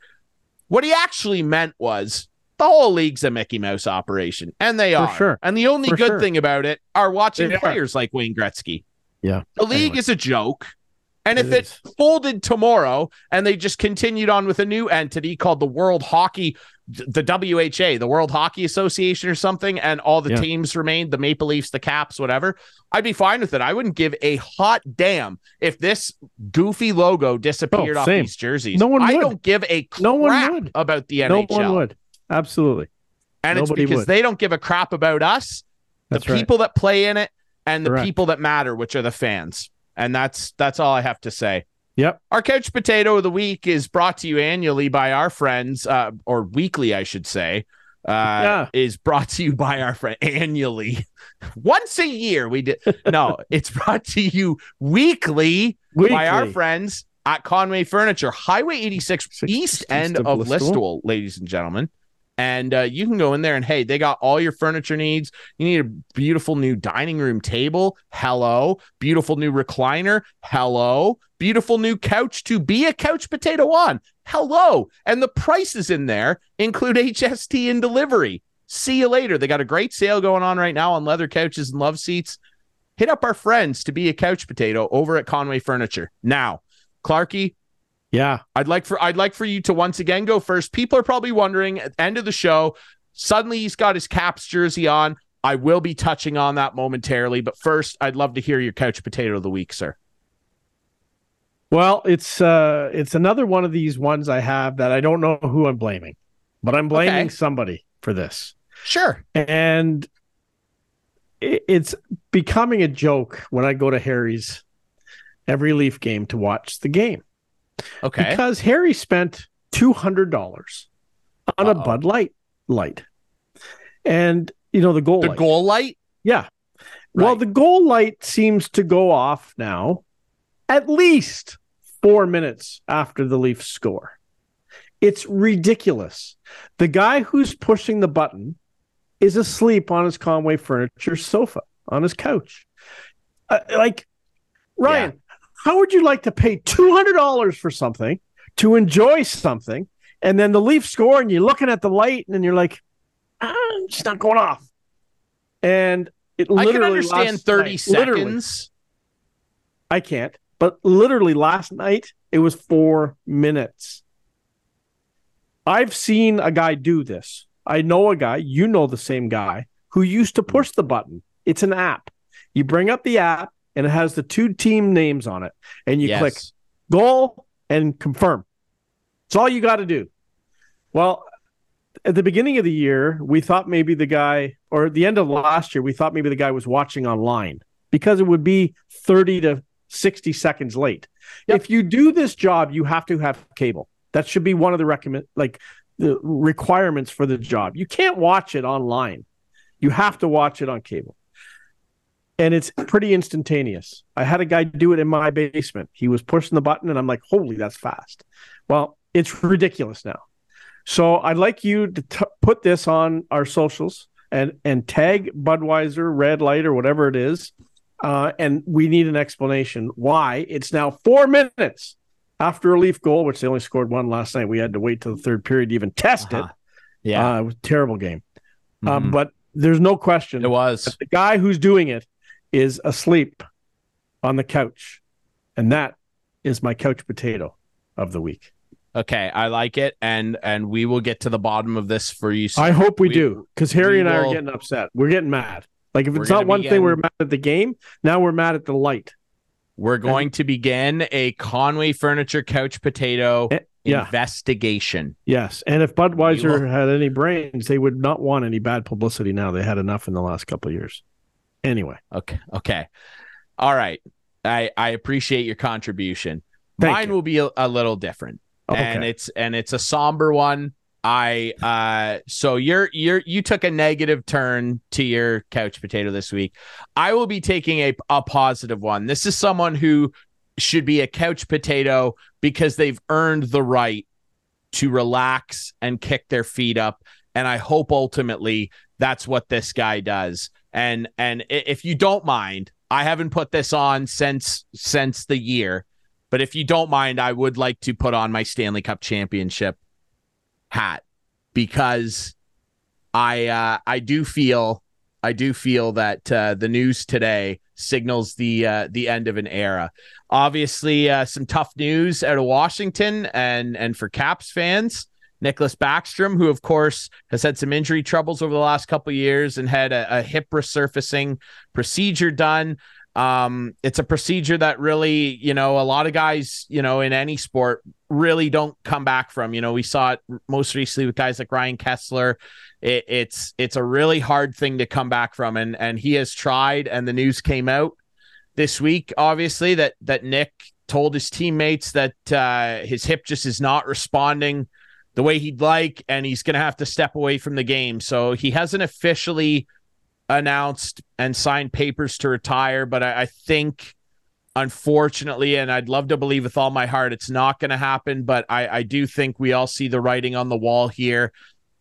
what he actually meant was the whole league's a Mickey Mouse operation, and they For are. Sure. And the only For good sure. thing about it are watching they players are. like Wayne Gretzky. Yeah. The league Anyway. is a joke. And if It it is. folded tomorrow and they just continued on with a new entity called the World Hockey, the WHA, the World Hockey Association or something, and all the Yeah. teams remained, the Maple Leafs, the Caps, whatever, I'd be fine with it. I wouldn't give a hot damn if this goofy logo disappeared Oh, off these jerseys. No one I would. don't give a crap No one would. about the No NHL. one would. Absolutely. And it's because would. they don't give a crap about us, That's the right. people that play in it, and the Correct. people that matter, which are the fans. And that's that's all I have to say. Yep. Our couch potato of the week is brought to you annually by our friends, uh, or weekly, I should say. Uh, Yeah. is brought to you by our friend annually. [LAUGHS] Once a year, we did. No, [LAUGHS] it's brought to you weekly, by our friends at Conway Furniture, Highway 86 Six- east end of. Listowel, ladies and gentlemen. And uh, you can go in there and hey, they got all your furniture needs. You need a beautiful new dining room table. Hello. Beautiful new recliner. Hello. Beautiful new couch to be a couch potato on. Hello. And the prices in there include [LAUGHS] HST and delivery. See you later. They got a great sale going on right now on leather couches and love seats. Hit up our friends to be a couch potato over at Conway Furniture. Now, Clarky, Yeah. I'd like for I'd like for you to once again go first. People are probably wondering at the end of the show, suddenly he's got his Caps jersey on. I will be touching on that momentarily, but first, I'd love to hear your couch potato of the week, sir. Well, it's uh it's another one of these ones I have that I don't know who I'm blaming, but I'm blaming Okay. somebody for this. Sure. And it's becoming a joke when I go to Harry's every Leaf game to watch the game Okay. because Harry spent $200 on a Uh-oh. Bud Light light. And you know the goal the light. goal light. Yeah. Well, the goal light seems to go off now at least four minutes after the Leafs score. It's ridiculous. The guy who's pushing the button is asleep on his Conway furniture sofa on his couch. Uh, like, Ryan, how would you like to pay $200 for something to enjoy something? And then the Leafs score, and you're looking at the light, and then you're like, ah, it's not going off. And it I literally can understand 30 night- seconds. I can't. But literally last night, it was four minutes. I've seen a guy do this. I know a guy, you know the same guy, who used to push the button. It's an app. You bring up the app and it has the two team names on it, and you Yes. click goal and confirm. It's all you got to do. Well, at the beginning of the year, we thought maybe the guy, or at the end of last year, we thought maybe the guy was watching online because it would be 30 to 60 seconds late. Yep. If you do this job, you have to have cable. That should be one of the recommend like the requirements for the job. You can't watch it online. You have to watch it on cable. And it's pretty instantaneous. I had a guy do it in my basement. He was pushing the button and I'm like, "Holy, that's fast." Well, it's ridiculous now. So I'd like you to t- put this on our socials and and tag Budweiser, Red Light, or whatever it is. Uh, and we need an explanation why it's now four minutes after a Leaf goal, which they only scored one last night. We had to wait till the third period to even test Uh-huh. it. Yeah. Uh, it was a terrible game. Um, Mhm. but there's no question it was. the guy who's doing it is asleep on the couch. And that is my couch potato of the week. Okay, I like it, and and we will get to the bottom of this for you. soon. I hope we, We- do because Harry and I will- are getting upset. We're getting mad. Like if it's not one be thing, we're mad at the game. Now we're mad at the light. We're going to begin a Conway Furniture Couch Potato Eh, yeah. investigation. Yes, and if Budweiser will- had any brains, they would not want any bad publicity. Now they had enough in the last couple of years. Anyway, Okay. Okay. All right. I I appreciate your contribution. Thank Mine you. will be a, a little different. okay. and it's and it's a somber one. I uh so you're you're you took a negative turn to your couch potato this week. I will be taking a a positive one. This is someone who should be a couch potato because they've earned the right to relax and kick their feet up and I hope ultimately that's what this guy does. And and if you don't mind, I haven't put this on since since the year. But if you don't mind, I would like to put on my Stanley Cup championship hat because I uh, I do feel I do feel that uh, the news today signals the uh, the end of an era. Obviously, uh, some tough news out of Washington and and for Caps fans. Nicklas Backstrom, who of course has had some injury troubles over the last couple years and had a, a hip resurfacing procedure done. Um, it's a procedure that really, you know, a lot of guys, you know, in any sport really don't come back from. You know, we saw it most recently with guys like Ryan Kesler. It, it's it's a really hard thing to come back from, and and he has tried. And the news came out this week, obviously that that Nick told his teammates that uh, his hip just is not responding the way he'd like, and he's going to have to step away from the game. So he hasn't officially announced and signed papers to retire, but I, I think unfortunately, and I'd love to believe with all my heart it's not going to happen, but I, I do think we all see the writing on the wall here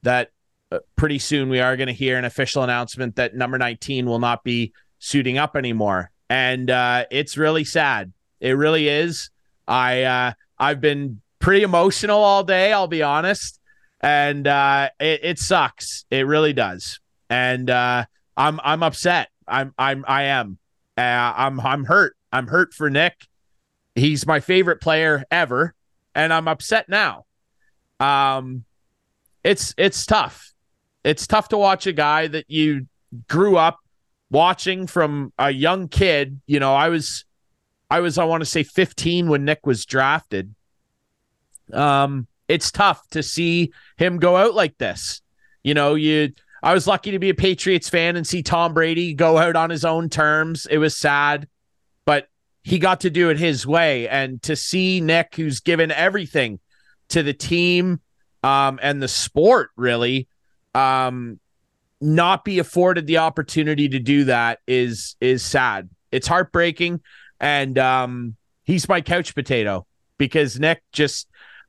that uh, pretty soon we are going to hear an official announcement that number 19 will not be suiting up anymore. And uh, it's really sad. It really is. I uh, I've been pretty emotional all day, I'll be honest. And uh, it, it sucks. It really does. And uh, I'm I'm upset. I'm I'm I am. Uh, I'm I'm hurt. I'm hurt for Nick. He's my favorite player ever, and I'm upset now. Um, it's it's tough. It's tough to watch a guy that you grew up watching from a young kid. You know, I was, I was, I want to say 15 when Nick was drafted. Um, it's tough to see him go out like this. You know, you I was lucky to be a Patriots fan and see Tom Brady go out on his own terms. It was sad, but he got to do it his way. And to see Nick, who's given everything to the team um, and the sport, really, um, not be afforded the opportunity to do that is is sad. It's heartbreaking, and um, he's my couch potato because Nick just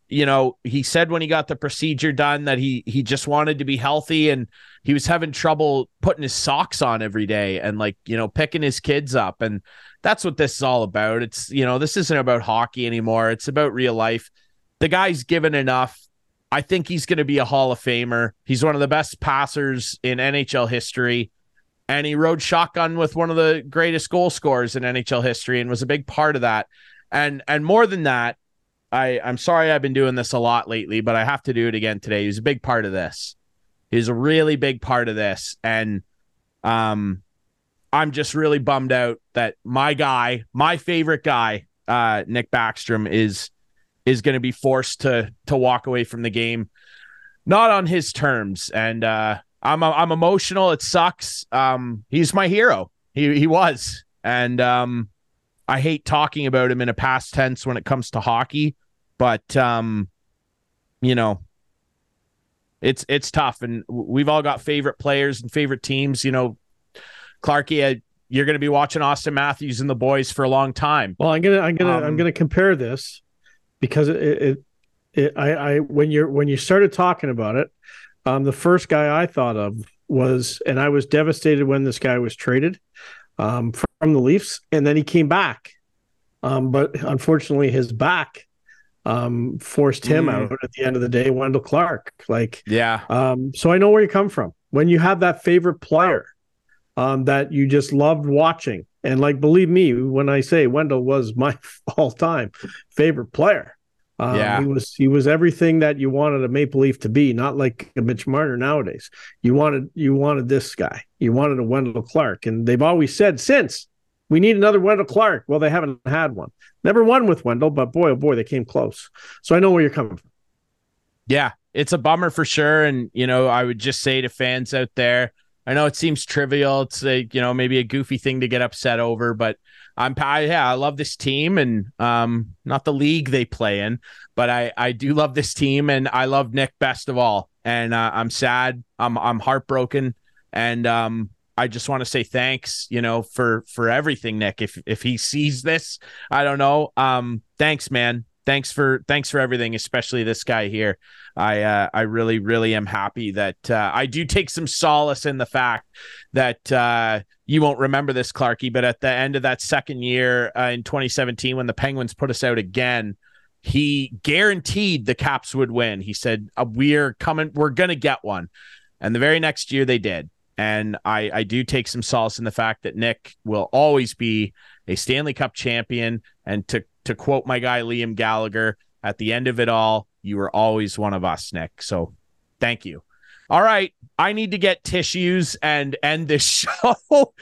you know, he said when he got the procedure done that he he just wanted to be healthy and he was having trouble putting his socks on every day and like, you know, picking his kids up and that's what this is all about. It's, you know, this isn't about hockey anymore. It's about real life. The guy's given enough. I think he's going to be a Hall of Famer. He's one of the best passers in NHL history. And he rode shotgun with one of the greatest goal scorers in NHL history and was a big part of that. And and more than that, I I'm sorry I've been doing this a lot lately, but I have to do it again today. He's a big part of this. He's a really big part of this, and um, I'm just really bummed out that my guy, my favorite guy, uh, Nick Backstrom, is is going to be forced to to walk away from the game, not on his terms. And uh, I'm I'm emotional. It sucks. Um, he's my hero. He he was, and um, I hate talking about him in a past tense when it comes to hockey, but um, you know, it's it's tough, and we've all got favorite players and favorite teams. You know, Clarkey, you're going to be watching Auston Matthews and the boys for a long time. Well, I'm gonna I'm gonna um, I'm gonna compare this because it, it, it I I when you're when you started talking about it, um, the first guy I thought of was, and I was devastated when this guy was traded um, from the Leafs, and then he came back. Um, but unfortunately, his back um, forced him mm. out at the end of the day. Wendell Clark, like, yeah. Um, so I know where you come from when you have that favorite player um, that you just loved watching, and like, believe me, when I say Wendell was my [LAUGHS] all-time favorite player, um, yeah, he was he was everything that you wanted a Maple Leaf to be, not like a Mitch Marner nowadays. You wanted you wanted this guy, you wanted a Wendell Clark, and they've always said since we need another Wendell Clark. Well, they haven't had one. Never won with Wendell, but boy, oh boy, they came close. So I know where you're coming from. Yeah, it's a bummer for sure. And you know, I would just say to fans out there, I know it seems trivial. It's a you know maybe a goofy thing to get upset over, but I'm I, yeah I love this team and um not the league they play in, but I I do love this team and I love Nick best of all. And uh, I'm sad. I'm I'm heartbroken, and um I just want to say thanks, you know, for for everything, Nick. If if he sees this, I don't know. Um, thanks, man. Thanks for thanks for everything, especially this guy here. I uh, I really really am happy that uh, I do take some solace in the fact that uh, you won't remember this, Clarkey, but at the end of that second year uh, in 2017, when the Penguins put us out again, he guaranteed the Caps would win. He said, uh, "We're coming. We're gonna get one," and the very next year they did And I, I do take some solace in the fact that Nick will always be a Stanley Cup champion. And to to quote my guy Liam Gallagher, at the end of it all, you were always one of us, Nick. So thank you. All right. I need to get tissues and end this [LAUGHS] show.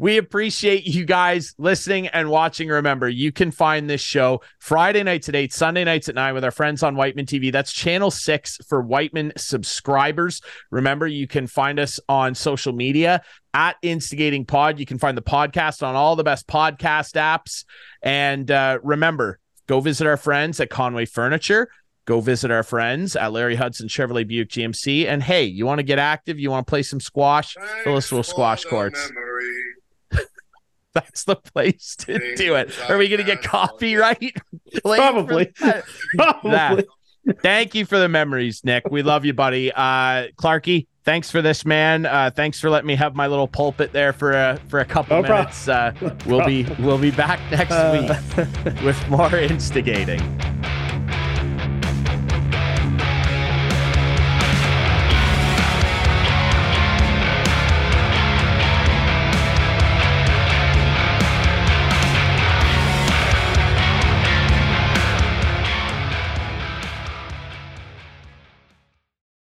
We appreciate you guys listening and watching. Remember, you can find this show Friday nights at 8, Sunday nights at 9 with our friends on Wightman TV. That's channel 6 for Wightman subscribers. Remember, you can find us on social media at Instigating Pod. You can find the podcast on all the best podcast apps. And uh, remember, go visit our friends at Conway Furniture go visit our friends at Larry Hudson Chevrolet Buick GMC. And hey, you want to get active? You want to play some squash? Fill us squash courts. [LAUGHS] That's the place to do it. Are we going to get copyright? [LAUGHS] Probably. [LAUGHS] Probably. Thank you for the memories, Nick. We love you, buddy. Uh, Clarkey, thanks for this, man. Uh, thanks for letting me have my little pulpit there for a for a couple No minutes. Uh, we'll be we'll be back next Uh, week with more instigating.